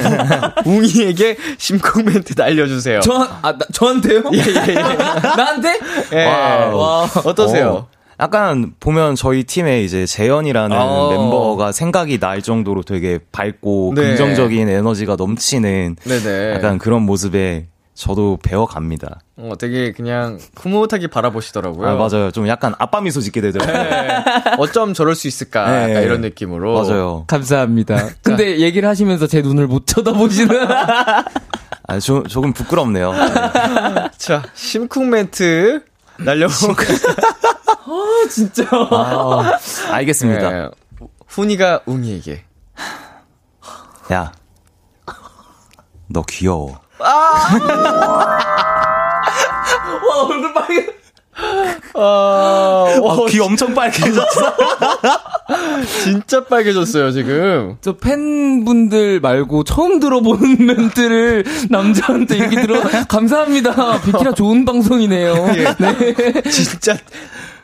웅이에게 심쿵 멘트 날려주세요. 저, 아, 나, 저한테요? 예, 예, 예. 나한테? 예. 와. 어떠세요? 어, 약간 보면 저희 팀에 이제 재현이라는 어. 멤버가 생각이 날 정도로 되게 밝고 네. 긍정적인 에너지가 넘치는 네네. 약간 그런 모습에 저도 배워갑니다. 어, 되게 그냥 흐뭇하게 바라보시더라고요. 아, 맞아요. 좀 약간 아빠 미소 짓게 되더라고요. 네. 어쩜 저럴 수 있을까? 네. 약간 이런 느낌으로. 맞아요. 감사합니다. 근데 얘기를 하시면서 제 눈을 못 쳐다보시는. 아, 조, 조금 부끄럽네요. 자, 심쿵 멘트 날려보 진짜. 아, 알겠습니다. 네. 훈이가 웅이에게. 야, 너 귀여워. 와, 얼굴 빨개. 아, 어, 귀 엄청 빨개졌어. 진짜 빨개졌어요, 지금. 저 팬분들 말고 처음 들어보는 멘트를 남자한테 얘기 들어, 감사합니다. 비키라 좋은 방송이네요. 예. 네. 진짜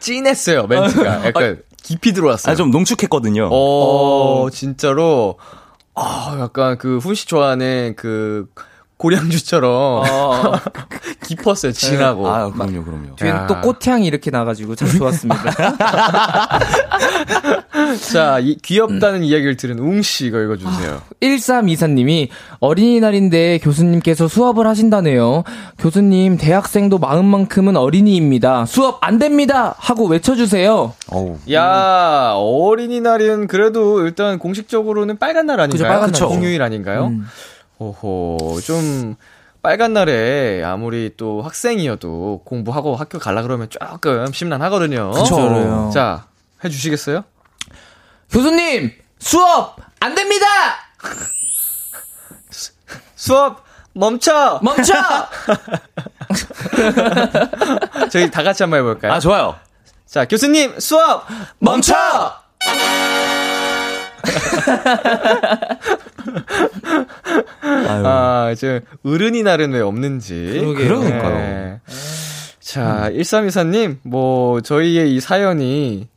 찐했어요, 멘트가. 약간 깊이 들어왔어요. 아, 좀 농축했거든요. 어, 어. 진짜로. 아, 약간 그 훈씨 좋아하는 그 고량주처럼 어. 깊었어요, 진하고. 네. 아, 그럼요, 그럼요. 뒤엔 또 꽃향이 이렇게 나가지고 참 좋았습니다. 자, 이, 귀엽다는 음. 이야기를 들은 웅씨 이거 읽어주세요. 아, 1324님이 어린이날인데 교수님께서 수업을 하신다네요. 교수님, 대학생도 마음만큼은 어린이입니다. 수업 안 됩니다! 하고 외쳐주세요. 어우. 야, 어린이날은 그래도 일단 공식적으로는 빨간 날 아닌가요? 그죠, 빨간 날. 공휴일 아닌가요? 음. 오호, 좀, 빨간 날에 아무리 또 학생이어도 공부하고 학교 갈라 그러면 조금 심란하거든요. 그쵸. 자, 해 주시겠어요? 교수님! 수업! 안 됩니다! 수, 수업! 멈춰! 멈춰! 저희 다 같이 한번 해볼까요? 아, 좋아요. 자, 교수님, 수업! 멈춰! 아, 이제, 어른이 날은 왜 없는지. 그러니까요. 네. 자, 음. 1324님, 뭐, 저희의 이 사연이,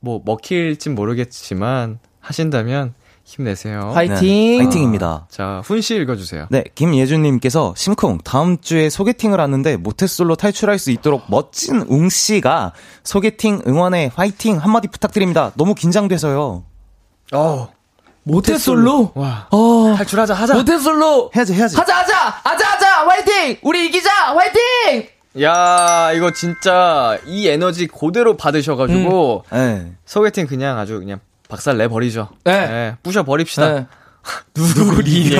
뭐, 먹힐진 모르겠지만, 하신다면, 힘내세요. 화이팅! 네, 화이팅입니다. 자, 훈씨 읽어주세요. 네, 김예준님께서 심쿵, 다음 주에 소개팅을 하는데 모태솔로 탈출할 수 있도록 멋진 웅씨가 소개팅 응원에 화이팅 한마디 부탁드립니다. 너무 긴장돼서요. 어, 모태솔로? 와. 어. 탈출하자, 하자. 모태솔로! 해야지, 해야지. 하자, 하자! 하자, 하자! 화이팅! 우리 이기자! 화이팅! 야, 이거 진짜 이 에너지 그대로 받으셔가지고, 음. 네. 소개팅 그냥 아주 그냥 박살 내버리죠. 네. 네. 부셔 버립시다. 네. 누굴 이겨?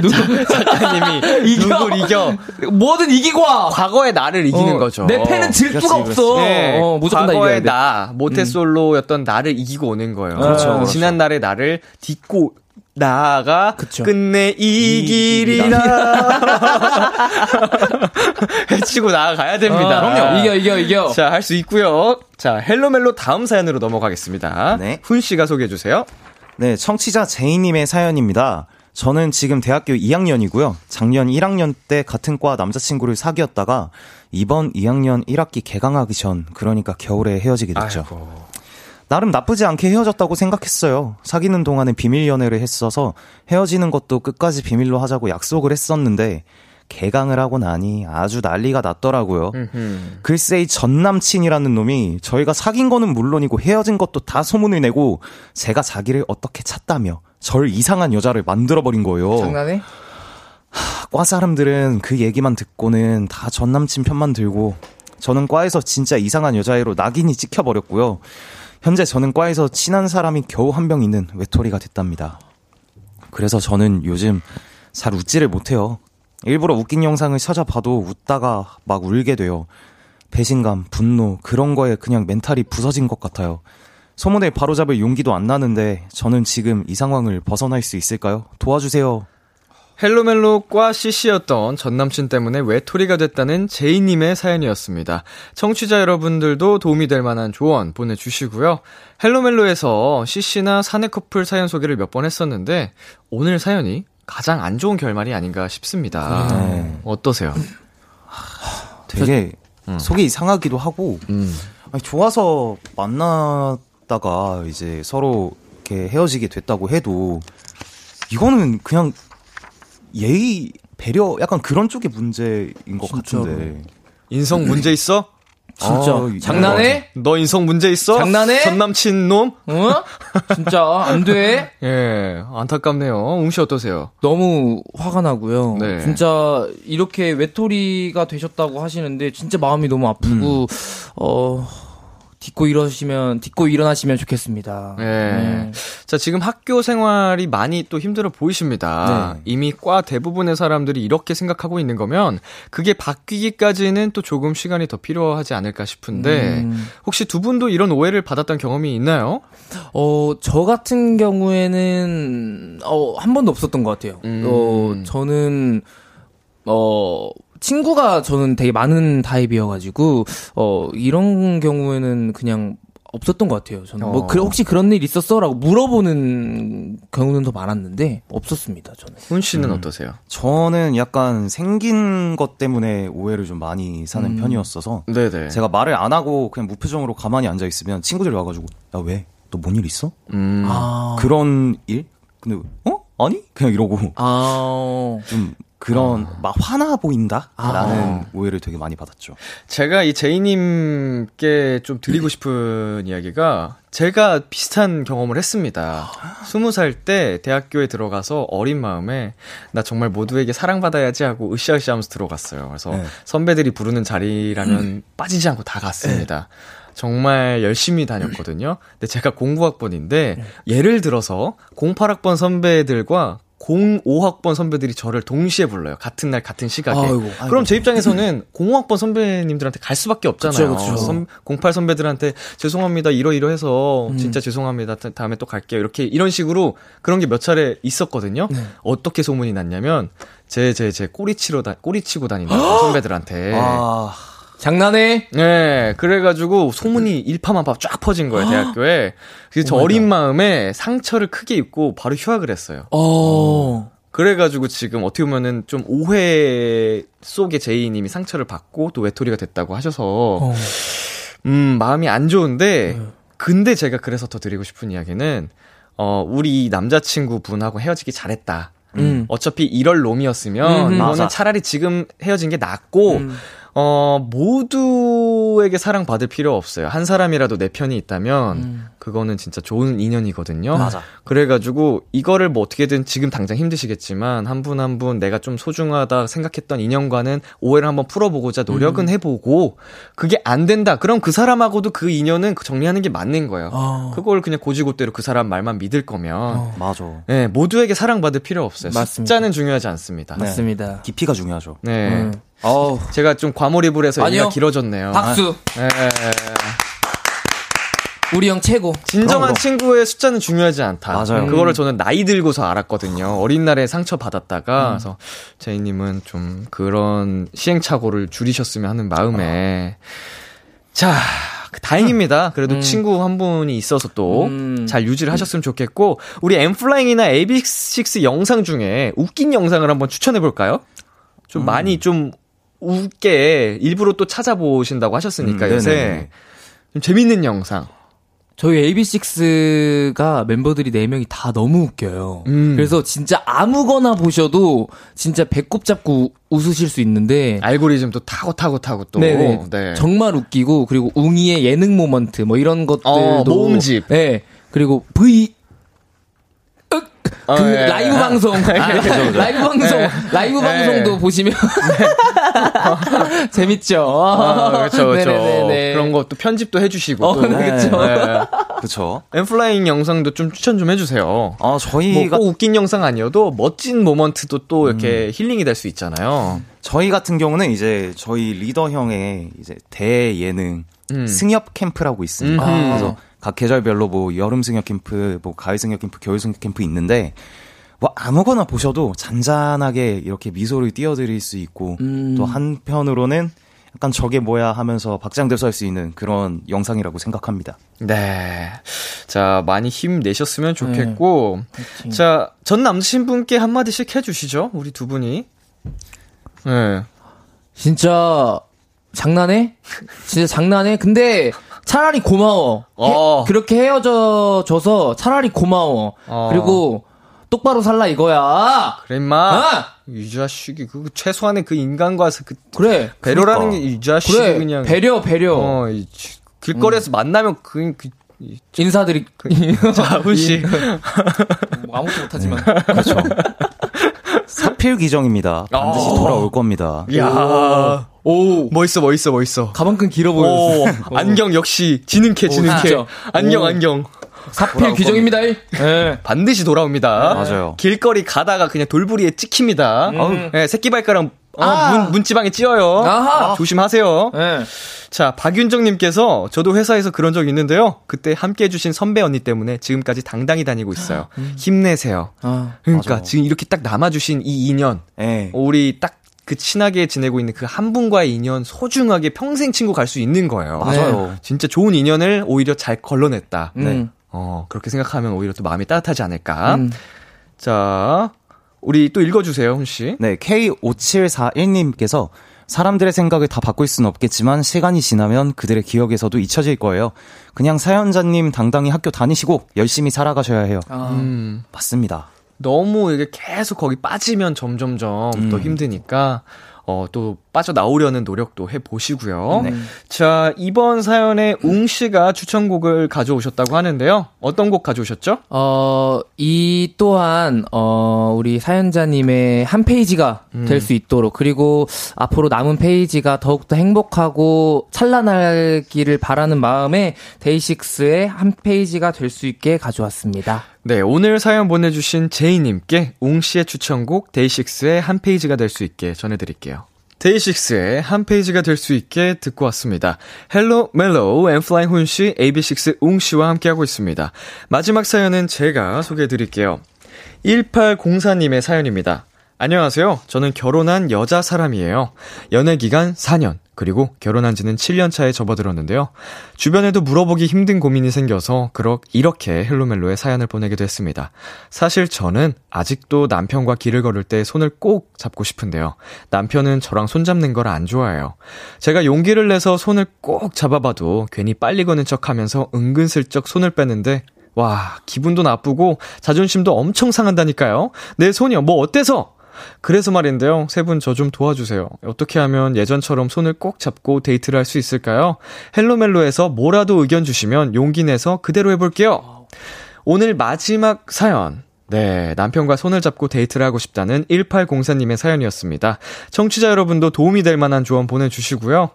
누구, 작가님이 이겨? 이겨? 뭐든 이기고 와. 과거의 나를 이기는 어, 거죠. 내 패는 질 수가 없어. 네, 어, 무조건 과거의 나, 모태솔로였던 음. 나를 이기고 오는 거예요. 그렇죠, 그렇죠. 지난 날의 나를 딛고 나가 그쵸. 끝내 이길이라 해치고 나아가야 됩니다. 어, 그럼요. 이겨 이겨 이겨. 자, 할 수 있고요. 자, 헬로멜로 다음 사연으로 넘어가겠습니다. 네. 훈 씨가 소개해 주세요. 네, 청취자 제이님의 사연입니다. 저는 지금 대학교 2학년이고요. 작년 1학년 때 같은 과 남자친구를 사귀었다가 이번 2학년 1학기 개강하기 전, 그러니까 겨울에 헤어지게 됐죠. 아이고. 나름 나쁘지 않게 헤어졌다고 생각했어요. 사귀는 동안에 비밀 연애를 했어서 헤어지는 것도 끝까지 비밀로 하자고 약속을 했었는데 개강을 하고 나니 아주 난리가 났더라고요. 글쎄 이 전 남친이라는 놈이 저희가 사귄 거는 물론이고 헤어진 것도 다 소문을 내고 제가 자기를 어떻게 찾다며 절 이상한 여자를 만들어버린 거예요. 장난해? 하, 과 사람들은 그 얘기만 듣고는 다 전 남친 편만 들고 저는 과에서 진짜 이상한 여자애로 낙인이 찍혀버렸고요. 현재 저는 과에서 친한 사람이 겨우 한명 있는 외톨이가 됐답니다. 그래서 저는 요즘 잘 웃지를 못해요. 일부러 웃긴 영상을 찾아봐도 웃다가 막 울게 돼요. 배신감, 분노, 그런 거에 그냥 멘탈이 부서진 것 같아요. 소문을 바로잡을 용기도 안 나는데 저는 지금 이 상황을 벗어날 수 있을까요? 도와주세요. 헬로멜로과 CC였던 전남친 때문에 외톨이가 됐다는 제이님의 사연이었습니다. 청취자 여러분들도 도움이 될 만한 조언 보내주시고요. 헬로멜로에서 CC나 사내 커플 사연 소개를 몇 번 했었는데 오늘 사연이 가장 안 좋은 결말이 아닌가 싶습니다. 네. 어떠세요? 되게 음. 속이 이상하기도 하고 음. 아니, 좋아서 만났다가 이제 서로 이렇게 헤어지게 됐다고 해도 이거는 그냥 예의 배려 약간 그런 쪽의 문제인 것 진짜로. 같은데 인성 문제 있어? 진짜 아, 장난해? 너 인성 문제 있어? 장난해? 전 남친 놈? 어? 진짜 안 돼? 예, 안타깝네요. 웅씨 어떠세요? 너무 화가 나고요. 네. 진짜 이렇게 외톨이가 되셨다고 하시는데 진짜 마음이 너무 아프고 음. 어 딛고 일어시면 딛고 일어나시면 좋겠습니다. 네. 네. 자 지금 학교 생활이 많이 또 힘들어 보이십니다. 네. 이미 과 대부분의 사람들이 이렇게 생각하고 있는 거면 그게 바뀌기까지는 또 조금 시간이 더 필요하지 않을까 싶은데 음. 혹시 두 분도 이런 오해를 받았던 경험이 있나요? 어저 같은 경우에는 어한 번도 없었던 것 같아요. 음. 어 저는 어 친구가 저는 되게 많은 타입이어가지고 어 이런 경우에는 그냥 없었던 것 같아요. 저는 뭐 어. 그, 혹시 그런 일 있었어라고 물어보는 경우는 더 많았는데 없었습니다. 저는. 훈 씨는 음. 어떠세요? 저는 약간 생긴 것 때문에 오해를 좀 많이 사는 음. 편이었어서 네네. 제가 말을 안 하고 그냥 무표정으로 가만히 앉아 있으면 친구들이 와가지고 야 왜? 너 뭔 일 있어? 음. 아. 그런 일? 근데 어? 아니? 그냥 이러고 아. 좀 그런 아. 막 화나 보인다라는 아. 오해를 되게 많이 받았죠. 제가 이 제이님께 좀 드리고 싶은 이야기가 제가 비슷한 경험을 했습니다. 스무 살 때 대학교에 들어가서 어린 마음에 나 정말 모두에게 사랑받아야지 하고 으쌰으쌰 하면서 들어갔어요. 그래서 네. 선배들이 부르는 자리라면 음. 빠지지 않고 다 갔습니다. 네. 정말 열심히 다녔거든요. 근데 제가 09학번인데 예를 들어서 08학번 선배들과 05학번 선배들이 저를 동시에 불러요. 같은 날 같은 시각에. 아이고, 아이고. 그럼 제 입장에서는 05학번 선배님들한테 갈 수밖에 없잖아요. 그쵸, 그쵸. 08 선배들한테 죄송합니다. 이러이러해서 음. 진짜 죄송합니다. 다음에 또 갈게요. 이렇게 이런 식으로 그런 게 몇 차례 있었거든요. 네. 어떻게 소문이 났냐면 제 제제 꼬리 치러 다 꼬리 치고 다니는 선배들한테 아. 장난해? 네, 그래가지고 소문이 일파만파 쫙 퍼진 거예요, 대학교에. 그래서 저 어린 마음에 상처를 크게 입고 바로 휴학을 했어요. 어. 그래가지고 지금 어떻게 보면은 좀 오해 속에 제이님이 상처를 받고 또 외톨이가 됐다고 하셔서, 어. 음, 마음이 안 좋은데, 네. 근데 제가 그래서 더 드리고 싶은 이야기는, 어, 우리 남자친구 분하고 헤어지기 잘했다. 음. 어차피 이럴 놈이었으면, 음, 이거는 차라리 지금 헤어진 게 낫고, 음. 어, 모두에게 사랑받을 필요 없어요. 한 사람이라도 내 편이 있다면, 음. 그거는 진짜 좋은 인연이거든요. 맞아. 그래가지고, 이거를 뭐 어떻게든 지금 당장 힘드시겠지만, 한분 한 분 내가 좀 소중하다 생각했던 인연과는 오해를 한번 풀어보고자 노력은 음. 해보고, 그게 안 된다. 그럼 그 사람하고도 그 인연은 정리하는 게 맞는 거예요. 어. 그걸 그냥 고지고대로 그 사람 말만 믿을 거면. 어. 맞아. 네, 모두에게 사랑받을 필요 없어요. 맞습니다. 숫자는 중요하지 않습니다. 네. 맞습니다. 깊이가 중요하죠. 네. 음. 어 제가 좀 과몰입을 해서 아니요. 얘기가 길어졌네요. 박수. 아, 네. 우리 형 최고. 진정한 친구의 숫자는 중요하지 않다. 맞아요. 그거를 저는 나이 들고서 알았거든요. 어린 날에 상처 받았다가 음. 그래서 제이님은 좀 그런 시행착오를 줄이셨으면 하는 마음에 자. 다행입니다. 그래도 음. 친구 한 분이 있어서 또잘 음. 유지를 하셨으면 좋겠고 우리 엠플라잉이나 AB6 영상 중에 웃긴 영상을 한번 추천해 볼까요? 좀 음. 많이 좀 웃게 일부러 또 찾아보신다고 하셨으니까 음, 요새 좀 재밌는 영상. 저희 AB6IX가 멤버들이 4명이 다 너무 웃겨요. 음. 그래서 진짜 아무거나 보셔도 진짜 배꼽 잡고 웃으실 수 있는데. 알고리즘도 타고 타고 타고 또. 네네. 네. 정말 웃기고, 그리고 웅이의 예능 moment, 뭐 이런 것들도. 어, 모음집. 네. 그리고 V, 그 어, 예. 라이브 방송 아, 라이브 방송 네. 라이브 방송도 네. 보시면 재밌죠. 아, 그렇죠, 그렇죠. 그런 것도 편집도 해주시고 어, 또 그렇죠. 그렇죠. N.Flying 영상도 좀 추천 좀 해주세요. 아 저희가 뭐 웃긴 영상 아니어도 멋진 moment도 또 이렇게 음. 힐링이 될 수 있잖아요. 저희 같은 경우는 이제 저희 리더 형의 이제 대예능 음. 승협 캠프라고 있습니다. 음. 그래서 각 계절별로 뭐 여름 승협 캠프, 뭐 가을 승협 캠프, 겨울 승협 캠프 있는데 뭐 아무거나 보셔도 잔잔하게 이렇게 미소를 띄워드릴 수 있고 음. 또 한편으로는 약간 저게 뭐야 하면서 박장대소 할 수 있는 그런 영상이라고 생각합니다. 네. 자, 많이 힘내셨으면 좋겠고. 네. 자, 전 남자친분께 한마디씩 해주시죠. 우리 두 분이. 네. 진짜, 장난해? 진짜 장난해? 근데, 차라리 고마워. 어. 해, 그렇게 헤어져 줘서 차라리 고마워. 어. 그리고 똑바로 살라 이거야. 그래 임마. 어? 이 자식이 그 최소한의 그 인간과 그 그래 배려라는 그러니까. 게이 자식이 그래, 그냥 배려 배려. 어, 이, 길거리에서 음. 만나면 그, 그 인사드리 그, 자, 훈씨. 뭐 아무것도 못하지만. 그렇죠. 사필 기정입니다. 반드시 어. 돌아올 겁니다. 야 오, 멋있어, 멋있어, 멋있어. 가방끈 길어 보여. 안경 역시 지능캐, 지능캐. 오, 안경, 오. 안경. 사필 규정입니다. 네. 반드시 돌아옵니다. 맞아요. 길거리 가다가 그냥 돌부리에 찍힙니다. 음. 네, 새끼 발가락 어, 아. 문, 문지방에 찧어요. 아하. 조심하세요. 네. 자, 박윤정님께서 저도 회사에서 그런 적 있는데요. 그때 함께 해주신 선배 언니 때문에 지금까지 당당히 다니고 있어요. 음. 힘내세요. 아, 그러니까 맞아. 지금 이렇게 딱 남아주신 이 인연. 네. 우리 딱 그 친하게 지내고 있는 그 한 분과의 인연 소중하게 평생 친구 갈 수 있는 거예요. 맞아요. 네. 진짜 좋은 인연을 오히려 잘 걸러냈다. 음. 네. 어, 그렇게 생각하면 오히려 또 마음이 따뜻하지 않을까. 음. 자, 우리 또 읽어주세요, 훈 씨. 네, K5741님께서 사람들의 생각을 다 바꿀 수는 없겠지만 시간이 지나면 그들의 기억에서도 잊혀질 거예요. 그냥 사연자님 당당히 학교 다니시고 열심히 살아가셔야 해요. 아. 음. 맞습니다. 너무 이게 계속 거기 빠지면 점점점 음. 또 힘드니까 어, 또 빠져나오려는 노력도 해보시고요. 네. 자, 이번 사연에 웅 씨가 추천곡을 가져오셨다고 하는데요. 어떤 곡 가져오셨죠? 어, 이 또한, 어, 우리 사연자님의 한 페이지가 음. 될수 있도록, 그리고 앞으로 남은 페이지가 더욱더 행복하고 찬란하기를 바라는 마음에 DAY6의 한 페이지가 될 수 있게 가져왔습니다. 네, 오늘 사연 보내주신 제이님께 웅씨의 추천곡 DAY6의 한 페이지가 될 수 있게 전해드릴게요. DAY6의 한 페이지가 될 수 있게 듣고 왔습니다. Hello Mellow N.Flying 훈씨, AB6IX 웅씨와 함께하고 있습니다. 마지막 사연은 제가 소개해드릴게요. 1804님의 사연입니다. 안녕하세요. 저는 결혼한 여자 사람이에요. 연애 기간 4년, 그리고 결혼한 지는 7년 차에 접어들었는데요. 주변에도 물어보기 힘든 고민이 생겨서 그렇 이렇게 헬로멜로에 사연을 보내게 됐습니다. 사실 저는 아직도 남편과 길을 걸을 때 손을 꼭 잡고 싶은데요. 남편은 저랑 손 잡는 걸 안 좋아해요. 제가 용기를 내서 손을 꼭 잡아봐도 괜히 빨리 거는 척 하면서 은근슬쩍 손을 빼는데 와, 기분도 나쁘고 자존심도 엄청 상한다니까요. 내 손이요. 뭐 어때서? 그래서 말인데요. 세 분 저 좀 도와주세요. 어떻게 하면 예전처럼 손을 꼭 잡고 데이트를 할 수 있을까요? Hello Mellow에서 뭐라도 의견 주시면 용기 내서 그대로 해볼게요. 오늘 마지막 사연. 네, 남편과 손을 잡고 데이트를 하고 싶다는 1804님의 사연이었습니다. 청취자 여러분도 도움이 될 만한 조언 보내주시고요.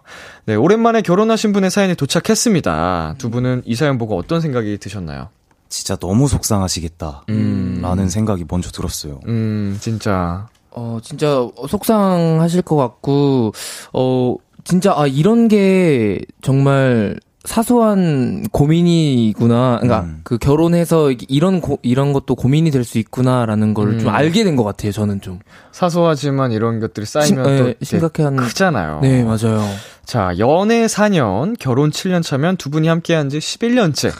네, 오랜만에 결혼하신 분의 사연이 도착했습니다. 두 분은 이 사연 보고 어떤 생각이 드셨나요? 진짜 너무 속상하시겠다. 음. 라는 생각이 먼저 들었어요. 음, 진짜. 어, 진짜 속상하실 것 같고, 어, 진짜, 아, 이런 게 정말 사소한 고민이구나. 그러니까 음. 그 결혼해서 이런 고, 이런 것도 고민이 될 수 있구나라는 걸좀 음. 알게 된 것 같아요. 저는 좀. 사소하지만 이런 것들이 쌓이면 심- 또 네, 이게 심각해하는- 크잖아요. 네, 맞아요. 자, 연애 4년, 결혼 7년 차면 두 분이 함께한 지 11년째.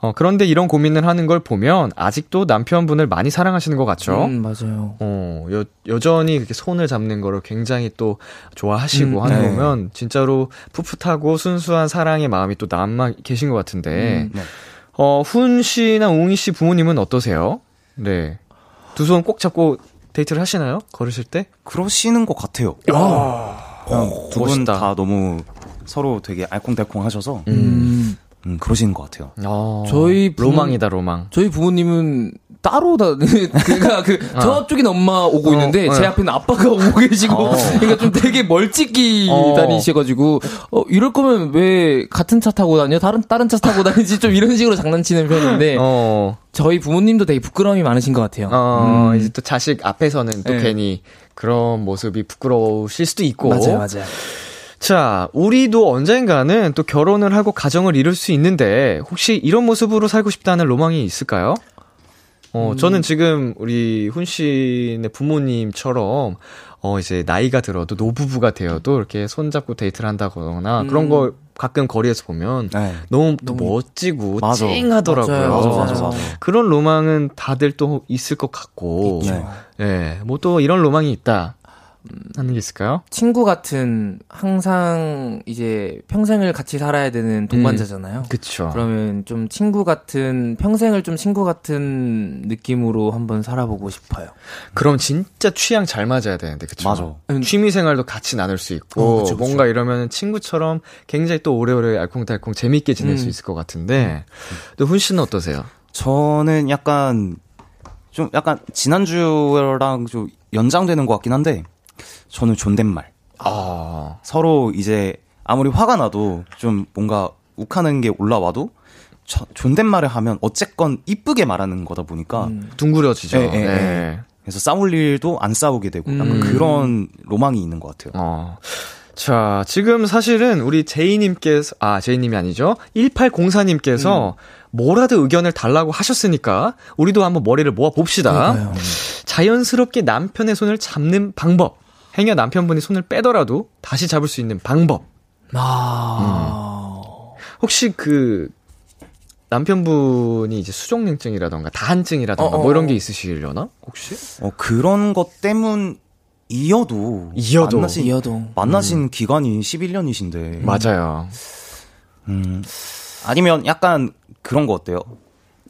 어, 그런데 이런 고민을 하는 걸 보면 아직도 남편분을 많이 사랑하시는 것 같죠? 음, 맞아요. 어, 여, 여전히 그렇게 손을 잡는 거를 굉장히 또 좋아하시고 음, 하는 네. 거면 진짜로 풋풋하고 순수한 사랑의 마음이 또 남아 계신 것 같은데, 음, 네. 어, 훈 씨나 웅이 씨 부모님은 어떠세요? 네. 두 손 꼭 잡고 데이트를 하시나요? 걸으실 때? 그러시는 것 같아요. 두분 멋있다. 다 너무 서로 되게 알콩달콩 하셔서, 음. 음, 그러시는 것 같아요. 어, 저희 부모- 로망이다, 로망. 저희 부모님은 따로 다, 그니까 그, 저쪽엔 엄마 오고 어, 있는데, 제 어. 앞에는 아빠가 오고 계시고, 어. 그러니까 좀 되게 멀찍이 어. 다니셔가지고, 어, 이럴 거면 왜 같은 차 타고 다녀? 다른, 다른 차 타고 다니지? 좀 이런 식으로 장난치는 편인데, 어, 저희 부모님도 되게 부끄러움이 많으신 것 같아요. 어, 음. 이제 또 자식 앞에서는 또 네. 괜히 그런 모습이 부끄러우실 수도 있고. 맞아요, 맞아요. 자, 우리도 언젠가는 또 결혼을 하고 가정을 이룰 수 있는데, 혹시 이런 모습으로 살고 싶다는 로망이 있을까요? 어, 음. 저는 지금 우리 훈 씨네 부모님처럼, 어, 이제 나이가 들어도 노부부가 되어도 이렇게 손잡고 데이트를 한다거나 음. 그런 거 가끔 거리에서 보면 네. 너무, 또 너무- 멋지고 맞아. 찡하더라고요. 맞아요, 맞아, 맞아. 그런 로망은 다들 또 있을 것 같고, 네. 예, 뭐또 이런 로망이 있다 하는 게 있을까요? 친구 같은, 항상 이제 평생을 같이 살아야 되는 동반자잖아요. 그쵸. 그러면 좀 친구 같은, 평생을 좀 친구 같은 느낌으로 한번 살아보고 싶어요. 그럼 진짜 취향 잘 맞아야 되는데, 그쵸? 맞아. 취미 생활도 같이 나눌 수 있고, 어, 그쵸, 그쵸. 뭔가 이러면 친구처럼 굉장히 또 오래오래 알콩달콩 재밌게 지낼 음. 수 있을 것 같은데, 또 훈 씨는 어떠세요? 저는 약간, 좀 약간 지난주랑 좀 연장되는 것 같긴 한데, 저는 존댓말. 아, 서로 이제 아무리 화가 나도 좀 뭔가 욱하는 게 올라와도 저- 존댓말을 하면 어쨌건 이쁘게 말하는 거다 보니까 음. 둥그려지죠. 예, 예, 네. 예. 그래서 싸울 일도 안 싸우게 되고 약간 음. 그런 로망이 있는 것 같아요. 어. 자, 지금 사실은 우리 제이님께서, 아, 제이님이 아니죠. 1804님께서 뭐라도 의견을 달라고 하셨으니까, 우리도 한번 머리를 모아 봅시다. 그러니까요. 자연스럽게 남편의 손을 잡는 방법. 행여 남편분이 손을 빼더라도 다시 잡을 수 있는 방법. 아. 음. 혹시 그 남편분이 이제 수족냉증이라던가 다한증이라던가 어, 어, 뭐 이런 게 어. 있으시려나? 혹시? 어, 그런 것 때문 이어도 이어도. 만나신, 이어도. 만나신 기간이 11년이신데 맞아요. 음, 아니면 약간 그런 거 어때요?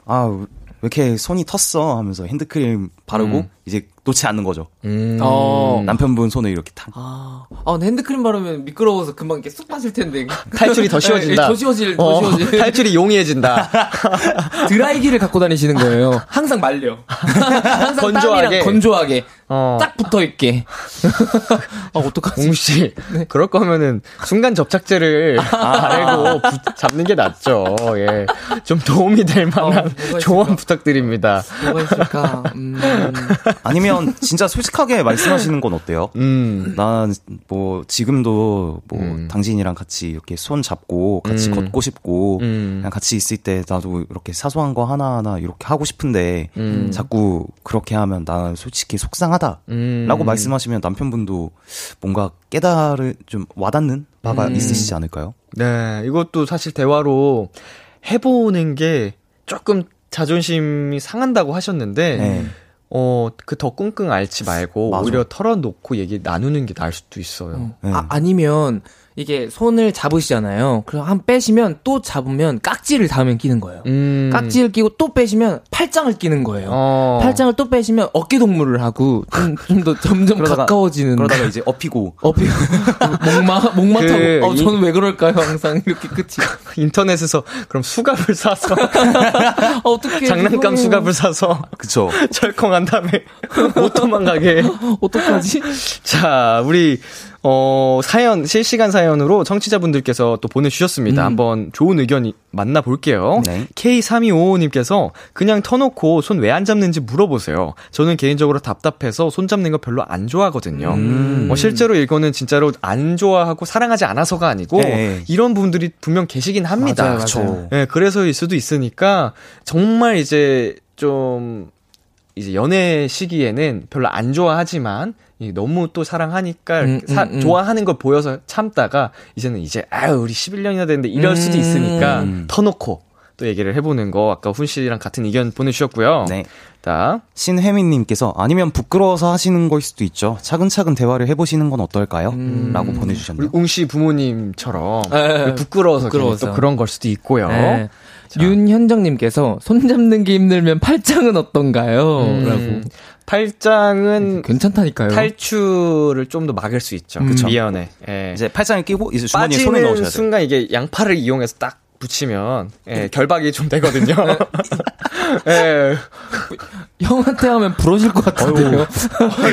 아, 왜 이렇게 손이 텄어? 하면서 핸드크림 바르고 음. 이제 놓지 않는 거죠. 음. 어. 남편분 손을 이렇게 탁. 아, 아, 근데 핸드크림 바르면 미끄러워서 금방 이렇게 쑥 빠질 텐데. 탈출이 더 쉬워진다. 네, 더 쉬워질, 더 어, 쉬워질. 탈출이 용이해지다. 드라이기를 갖고 다니시는 거예요. 항상 말려. 항상 건조하게. 건조하게. 어. 딱 붙어 있게. 아, 어떡하지? 공씨, 그럴 거면은 순간 접착제를 바르고 부- 잡는 게 낫죠. 예. 좀 도움이 될 만한 어, 조언? 부탁드립니다. 뭐가 있을까? 음. 아니면 진짜 솔직하게 말씀하시는 건 어때요? 음. 난뭐 지금도 뭐 음. 당신이랑 같이 이렇게 손 잡고 같이 음. 걷고 싶고 음. 그냥 같이 있을 때 나도 이렇게 사소한 거 하나하나 이렇게 하고 싶은데 음. 자꾸 그렇게 하면 나는 솔직히 속상하다라고 음. 말씀하시면 남편분도 뭔가 깨달을 좀 와닿는 바가 음. 있으시지 않을까요? 네, 이것도 사실 대화로 해보는 게 조금 자존심이 상한다고 하셨는데, 네. 어, 그 더 끙끙 앓지 말고 맞아. 오히려 털어놓고 얘기 나누는 게 나을 수도 있어요. 네. 아, 아니면 이게 손을 잡으시잖아요. 그럼 한 빼시면 또 잡으면 깍지를 다음엔 끼는 거예요. 음. 깍지를 끼고 또 빼시면 팔짱을 끼는 거예요. 어. 팔짱을 또 빼시면 어깨 동무를 하고 좀 더 점점 그러다가- 가까워지는. 그러다가 이제 업히고 어피 목마 목마 그 타고. 어 이- 저는 왜 그럴까요? 항상 이렇게 끝이. 인터넷에서 그럼 수갑을 사서 아, 어떻게 장난감 수갑을 사서 그쵸. 철컹한 다음에 못 도망가게. 어떡하지? 자, 우리 어 사연 실시간 사연으로 청취자분들께서 또 보내주셨습니다. 음. 한번 좋은 의견 만나볼게요. 네. K3255님께서 그냥 터놓고 손 왜 안 잡는지 물어보세요. 저는 개인적으로 답답해서 손 잡는 거 별로 안 좋아하거든요. 음. 어, 실제로 이거는 진짜로 안 좋아하고 사랑하지 않아서가 아니고 네. 이런 분들이 분명 계시긴 합니다. 맞아요. 맞아요. 예, 그래서일 수도 있으니까 정말 이제 좀 이제 연애 시기에는 별로 안 좋아하지만 이 너무 또 사랑하니까 음, 사- 음, 음. 좋아하는 걸 보여서 참다가 이제는 이제 아유 우리 11년이나 됐는데 이럴 수도 있으니까 음. 터놓고 또 얘기를 해보는 거 아까 훈 씨랑 같은 의견 보내주셨고요. 네. 자, 신혜민님께서 아니면 부끄러워서 하시는 걸 수도 있죠. 차근차근 대화를 해보시는 건 어떨까요? 라고 우리 보내주셨네요. 웅씨 부모님처럼 에, 부끄러워서, 부끄러워서. 괜히 또 그런 걸 수도 있고요. 네. 윤현정님께서 손 잡는 게 힘들면 팔짱은 어떤가요? 음, 라고. 팔짱은 괜찮다니까요. 탈출을 좀 더 막을 수 있죠. 그쵸. 미연에. 예. 이제 팔짱을 끼고 이제 주머니에 손을 빠지는 넣으셔야 돼요. 순간 이게 양팔을 이용해서 딱 붙이면 예, 결박이 좀 되거든요. 예. 형한테 하면 부러질 것 같은데요.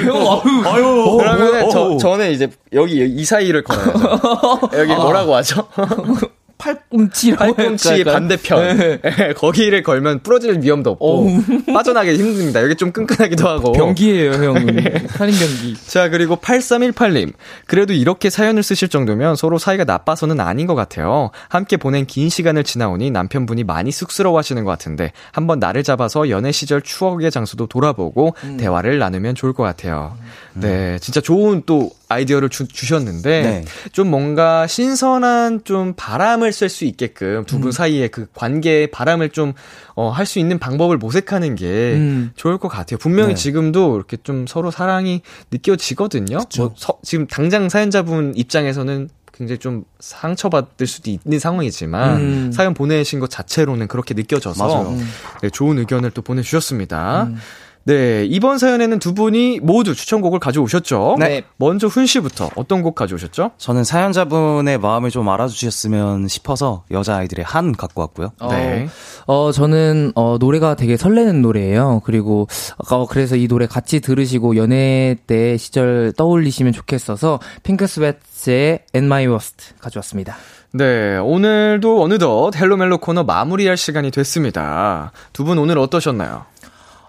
형, 아유, 그러면 저. 저는 이제 여기 이 사이를 걸어야죠. 여기 뭐라고 하죠? 팔꿈치라고 팔꿈치? 반대편. 네. 예, 거기를 걸면 부러질 위험도 없고 빠져나기 힘듭니다. 여기 좀 끈끈하기도 하고. 변기예요, 형. 살인 변기. 자, 그리고 8318님. 그래도 이렇게 사연을 쓰실 정도면 서로 사이가 나빠서는 아닌 것 같아요. 함께 보낸 긴 시간을 지나오니 남편분이 많이 쑥스러워 하시는 것 같은데, 한번 나를 잡아서 연애 시절 추억의 장소도 돌아보고, 대화를 나누면 좋을 것 같아요. 네, 진짜 좋은 또 아이디어를 주, 주셨는데, 네. 좀 뭔가 신선한 좀 바람을 쐴 수 있게끔 두분 사이에 그 관계에 바람을 좀, 어, 할 수 있는 방법을 모색하는 게 음. 좋을 것 같아요. 분명히 네. 지금도 이렇게 좀 서로 사랑이 느껴지거든요. 뭐 서- 지금 당장 사연자분 입장에서는 굉장히 좀 상처받을 수도 있는 상황이지만 음. 사연 보내신 것 자체로는 그렇게 느껴져서. 네, 좋은 의견을 또 보내주셨습니다. 음. 네, 이번 사연에는 두 분이 모두 추천곡을 가져오셨죠? 네. 먼저 훈 씨부터 어떤 곡 가져오셨죠? 저는 사연자분의 마음을 좀 알아주셨으면 싶어서 여자아이들의 한 갖고 왔고요. 네. 어, 저는, 어, 노래가 되게 설레는 노래예요. 그리고, 어, 그래서 이 노래 같이 들으시고 연애 때 시절 떠올리시면 좋겠어서, 핑크스웨트의 And My Worst 가져왔습니다. 네, 오늘도 어느덧 헬로멜로 코너 마무리할 시간이 됐습니다. 두 분 오늘 어떠셨나요?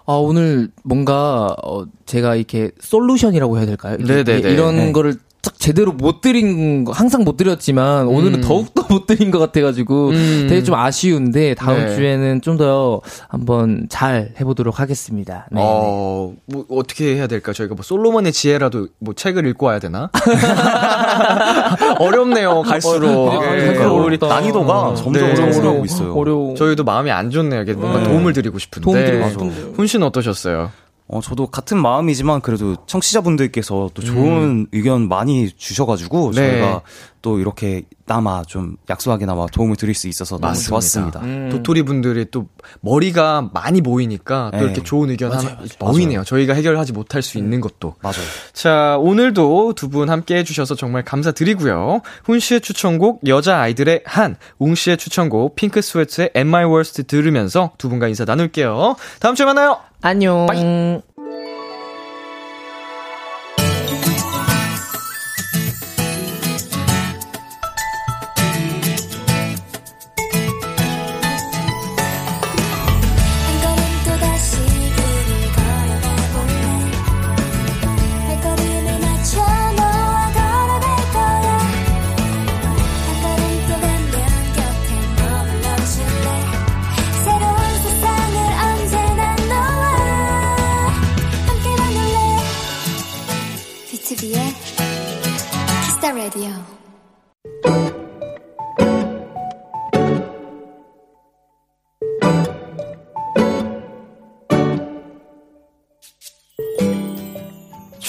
아, 오늘 뭔가, 어, 제가 이렇게 솔루션이라고 해야 될까요? 네네네. 이런 네. 거를 딱 제대로 못 드린 거 항상 못 드렸지만 오늘은 음. 더욱더 못 드린 것 같아가지고 음. 되게 좀 아쉬운데 다음 네. 주에는 좀 더 한번 잘 해보도록 하겠습니다. 네, 어, 네. 뭐 어떻게 해야 될까? 저희가 뭐 솔로몬의 지혜라도 뭐 책을 읽고 와야 되나? 어렵네요, 갈수록. 어, 네. 네. 우리 난이도가 점점 네. 어려워지고 있어요. 어려워. 저희도 마음이 안 좋네요. 이게 뭔가 네. 도움을 드리고 싶은데. 도움 드리고 싶은데. 훈 씨는 어떠셨어요? 어, 저도 같은 마음이지만 그래도 청취자분들께서 또 좋은 음. 의견 많이 주셔가지고 네. 저희가 또 이렇게 나마 좀 약소하게나마 도움을 드릴 수 있어서 너무 맞습니다. 좋았습니다. 음. 도토리 분들이 또 머리가 많이 모이니까 또 네. 이렇게 좋은 의견 맞아요, 하나 모이네요. 저희가 해결하지 못할 수 있는 것도. 맞아요. 자, 오늘도 두 분 함께 해주셔서 정말 감사드리고요. 훈 씨의 추천곡 여자 아이들의 한, 웅 씨의 추천곡 Pink Sweat$의 At My Worst 들으면서 두 분과 인사 나눌게요. 다음 주에 만나요. 안녕. Bye.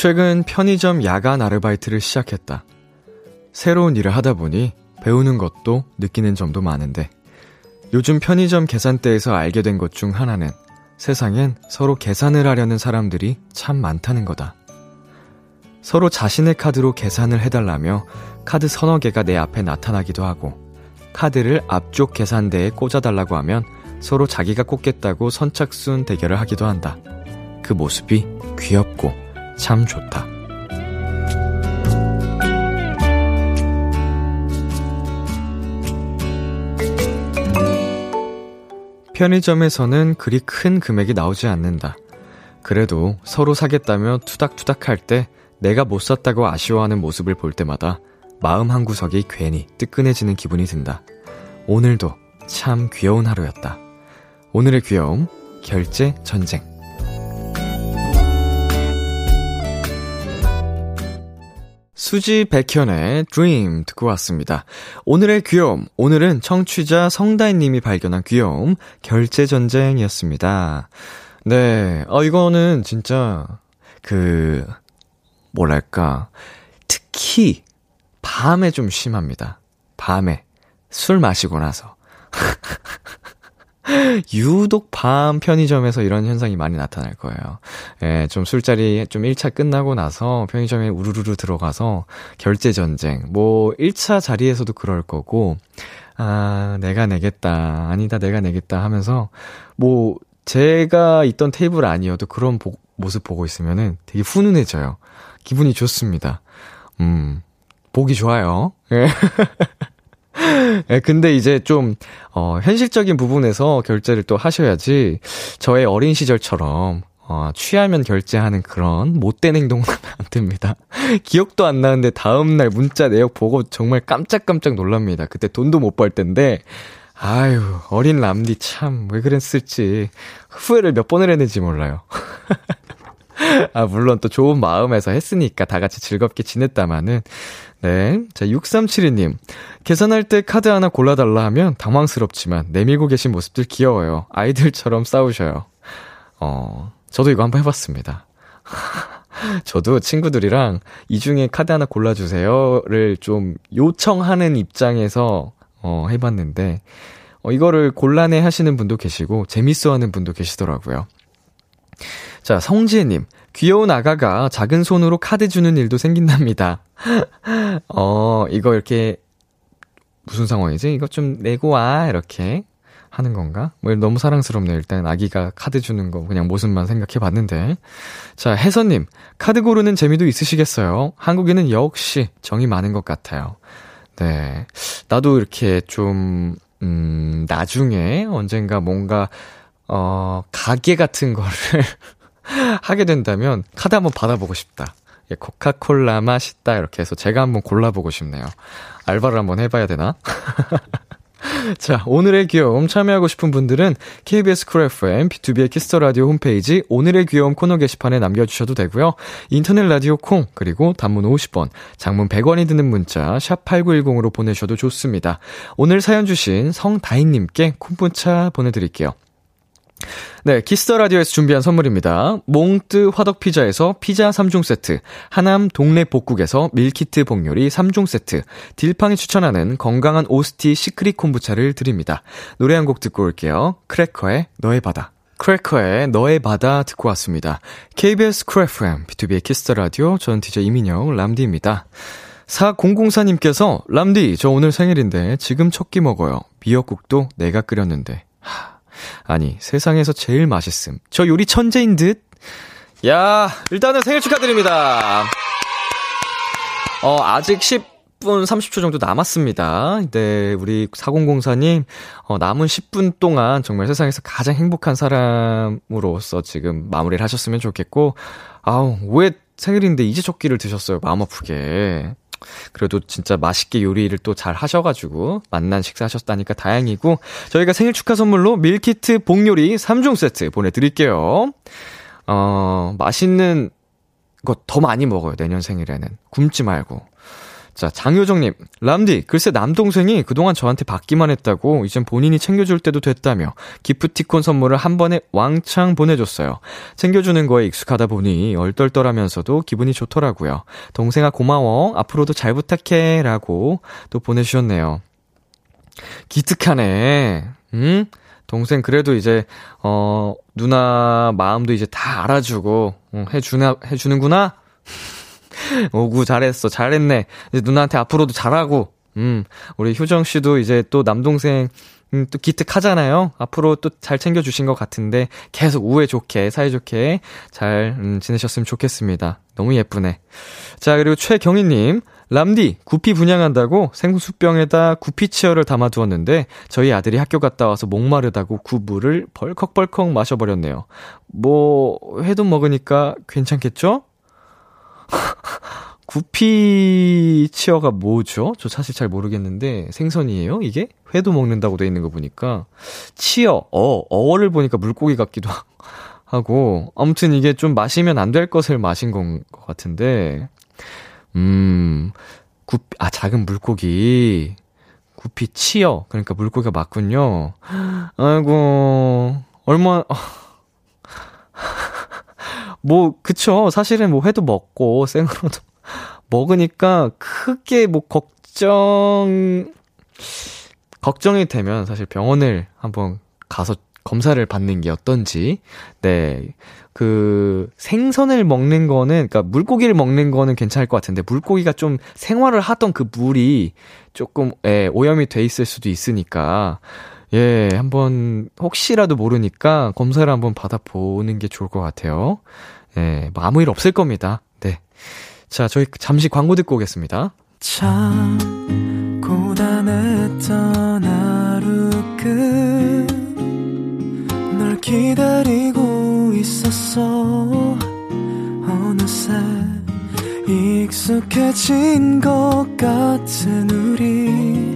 최근 편의점 야간 아르바이트를 시작했다. 새로운 일을 하다 보니 배우는 것도 느끼는 점도 많은데 요즘 편의점 계산대에서 알게 된 것 중 하나는 세상엔 서로 계산을 하려는 사람들이 참 많다는 거다. 서로 자신의 카드로 계산을 해달라며 카드 서너 개가 내 앞에 나타나기도 하고 카드를 앞쪽 계산대에 꽂아달라고 하면 서로 자기가 꽂겠다고 선착순 대결을 하기도 한다. 그 모습이 귀엽고 참 좋다. 편의점에서는 그리 큰 금액이 나오지 않는다. 그래도 서로 사겠다며 투닥투닥 할 때 내가 못 샀다고 아쉬워하는 모습을 볼 때마다 마음 한구석이 괜히 뜨끈해지는 기분이 든다. 오늘도 참 귀여운 하루였다. 오늘의 귀여움, 결제 전쟁. 수지 백현의 Dream 듣고 왔습니다. 오늘의 귀여움, 오늘은 청취자 성다인님이 발견한 귀여움, 결제전쟁이었습니다. 네, 어, 이거는 진짜, 그, 뭐랄까, 특히, 밤에 좀 심합니다. 밤에. 술 마시고 나서. 유독 밤 편의점에서 이런 현상이 많이 나타날 거예요. 예, 좀 술자리 좀 1차 끝나고 나서 편의점에 우르르르 들어가서 결제 전쟁. 뭐 1차 자리에서도 그럴 거고 아, 내가 내겠다. 아니다, 내가 내겠다 하면서 뭐 제가 있던 테이블 아니어도 그런 보, 모습 보고 있으면은 되게 훈훈해져요. 기분이 좋습니다. 음. 보기 좋아요. 예. 예, 근데 이제 좀, 어, 현실적인 부분에서 결제를 또 하셔야지, 저의 어린 시절처럼, 어, 취하면 결제하는 그런 못된 행동은 안 됩니다. 기억도 안 나는데 다음날 문자 내역 보고 정말 깜짝깜짝 놀랍니다. 그때 돈도 못벌 텐데, 아유, 어린 람디 참, 왜 그랬을지, 후회를 몇 번을 했는지 몰라요. 아, 물론 또 좋은 마음에서 했으니까 다 같이 즐겁게 지냈다마는, 네. 자, 6372님. 계산할 때 카드 하나 골라달라 하면 당황스럽지만 내밀고 계신 모습들 귀여워요. 아이들처럼 싸우셔요. 어, 저도 이거 한번 해봤습니다. 저도 친구들이랑 이 중에 카드 하나 골라주세요를 좀 요청하는 입장에서 어, 해봤는데, 어, 이거를 곤란해 하시는 분도 계시고, 재밌어 하는 분도 계시더라고요. 자, 성지혜님. 귀여운 아가가 작은 손으로 카드 주는 일도 생긴답니다. 어, 이거 이렇게, 무슨 상황이지? 이거 좀 내고 와, 이렇게 하는 건가? 뭐 너무 사랑스럽네요. 일단 아기가 카드 주는 거 그냥 모습만 생각해 봤는데. 자, 혜선님. 카드 고르는 재미도 있으시겠어요? 한국인은 역시 정이 많은 것 같아요. 네. 나도 이렇게 좀, 음, 나중에 언젠가 뭔가, 어, 가게 같은 거를 하게 된다면 카드 한번 받아보고 싶다. 예, 코카콜라 맛있다. 이렇게 해서 제가 한번 골라보고 싶네요. 알바를 한번 해봐야 되나? 자, 오늘의 귀여움 참여하고 싶은 분들은 KBS 쿨 FM, B2B의 키스터 라디오 홈페이지 오늘의 귀여움 코너 게시판에 남겨주셔도 되고요. 인터넷 라디오 콩, 그리고 단문 50원, 장문 100원이 드는 문자, 샵 8910으로 보내셔도 좋습니다. 오늘 사연 주신 성다인님께 콤부차 보내드릴게요. 네, Kiss the Radio에서 준비한 선물입니다. 몽뜨 화덕 피자에서 피자 3종 세트, 하남 동네 복국에서 밀키트 복요리 3종 세트, 딜팡이 추천하는 건강한 오스티 시크릿 콤부차를 드립니다. 노래 한 곡 듣고 올게요. 크래커의 너의 바다. 크래커의 너의 바다 듣고 왔습니다. KBS 쿨 FM, B2B의 키스터 라디오, 저는 DJ 이민혁, 람디입니다. 4004님께서, 람디, 저 오늘 생일인데 지금 첫 끼 먹어요. 미역국도 내가 끓였는데. 하. 아니, 세상에서 제일 맛있음. 저 요리 천재인 듯? 야, 일단은 생일 축하드립니다. 어, 아직 10분 30초 정도 남았습니다. 네, 우리 4004님, 어, 남은 10분 동안 정말 세상에서 가장 행복한 사람으로서 지금 마무리를 하셨으면 좋겠고, 아우, 왜 생일인데 이제 조끼를 드셨어요? 마음 아프게. 그래도 진짜 맛있게 요리를 또 잘 하셔가지고 만난 식사 하셨다니까 다행이고 저희가 생일 축하 선물로 밀키트 복요리 3종 세트 보내드릴게요. 어, 맛있는 거 더 많이 먹어요, 내년 생일에는. 굶지 말고. 자, 장효정님, 람디, 글쎄 남동생이 그동안 저한테 받기만 했다고 이젠 본인이 챙겨줄 때도 됐다며 기프티콘 선물을 한 번에 왕창 보내줬어요. 챙겨주는 거에 익숙하다 보니 얼떨떨하면서도 기분이 좋더라고요. 동생아 고마워. 앞으로도 잘 부탁해. 라고 또 보내주셨네요. 기특하네. 응? 동생 그래도 이제, 어, 누나 마음도 이제 다 알아주고, 응, 해주나, 해주는구나? 오구, 잘했어. 잘했네. 이제 누나한테 앞으로도 잘하고, 음, 우리 효정 씨도 이제 또 남동생, 음, 또 기특하잖아요. 앞으로 또 잘 챙겨주신 것 같은데, 계속 우애 좋게, 사이좋게 잘, 음, 지내셨으면 좋겠습니다. 너무 예쁘네. 자, 그리고 최경희님. 람디, 구피 분양한다고 생수병에다 구피 치어를 담아두었는데, 저희 아들이 학교 갔다 와서 목마르다고 구부를 벌컥벌컥 마셔버렸네요. 뭐, 회도 먹으니까 괜찮겠죠? 구피 치어가 뭐죠? 저 사실 잘 모르겠는데 생선이에요? 이게? 회도 먹는다고 돼 있는 거 보니까 치어, 어, 어를 보니까 물고기 같기도 하고 아무튼 이게 좀 마시면 안 될 것을 마신 건 것 같은데 음, 구, 아 작은 물고기 구피 치어 그러니까 물고기가 맞군요. 아이고 얼마 뭐, 그쵸. 사실은 뭐 회도 먹고, 생으로도 먹으니까 크게 뭐 걱정, 걱정이 되면 사실 병원을 한번 가서 검사를 받는 게 어떤지. 네. 그 생선을 먹는 거는 그러니까 물고기를 먹는 거는 괜찮을 것 같은데 물고기가 좀 생활을 하던 그 물이 조금 예, 오염이 돼 있을 수도 있으니까 예, 한번 혹시라도 모르니까 검사를 한번 받아보는 게 좋을 것 같아요. 예, 뭐 아무 일 없을 겁니다. 네. 자, 저희 잠시 광고 듣고 오겠습니다. 참, 고단했던 하루 끝널 기다리고 있었어. 어느새 익숙해진 것 같은 우리.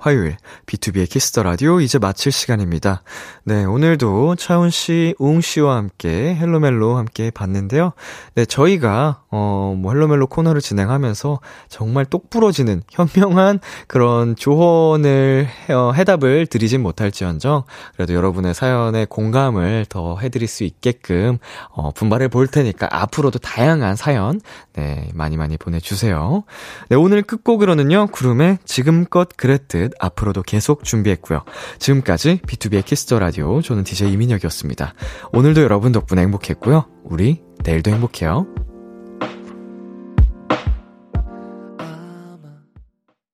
화요일 B2B의 키스터 라디오 이제 마칠 시간입니다. 네, 오늘도 차훈 씨, 웅 씨와 함께 Hello Mellow 함께 봤는데요. 네, 저희가 어뭐 Hello Mellow 코너를 진행하면서 정말 똑부러지는 현명한 그런 조언을 어, 해답을 드리진 못할지언정 그래도 여러분의 사연에 공감을 더 해드릴 수 있게끔 어 분발해 볼 테니까 앞으로도 다양한 사연 네 많이 많이 보내주세요. 네, 오늘 끝곡을 끝으로는요, 구름의 지금껏 그랬 듯 앞으로도 계속 준비했고요. 지금까지 B2B의 키스터 라디오, 저는 DJ 이민혁이었습니다. 오늘도 여러분 덕분에 행복했고요. 우리 내일도 행복해요.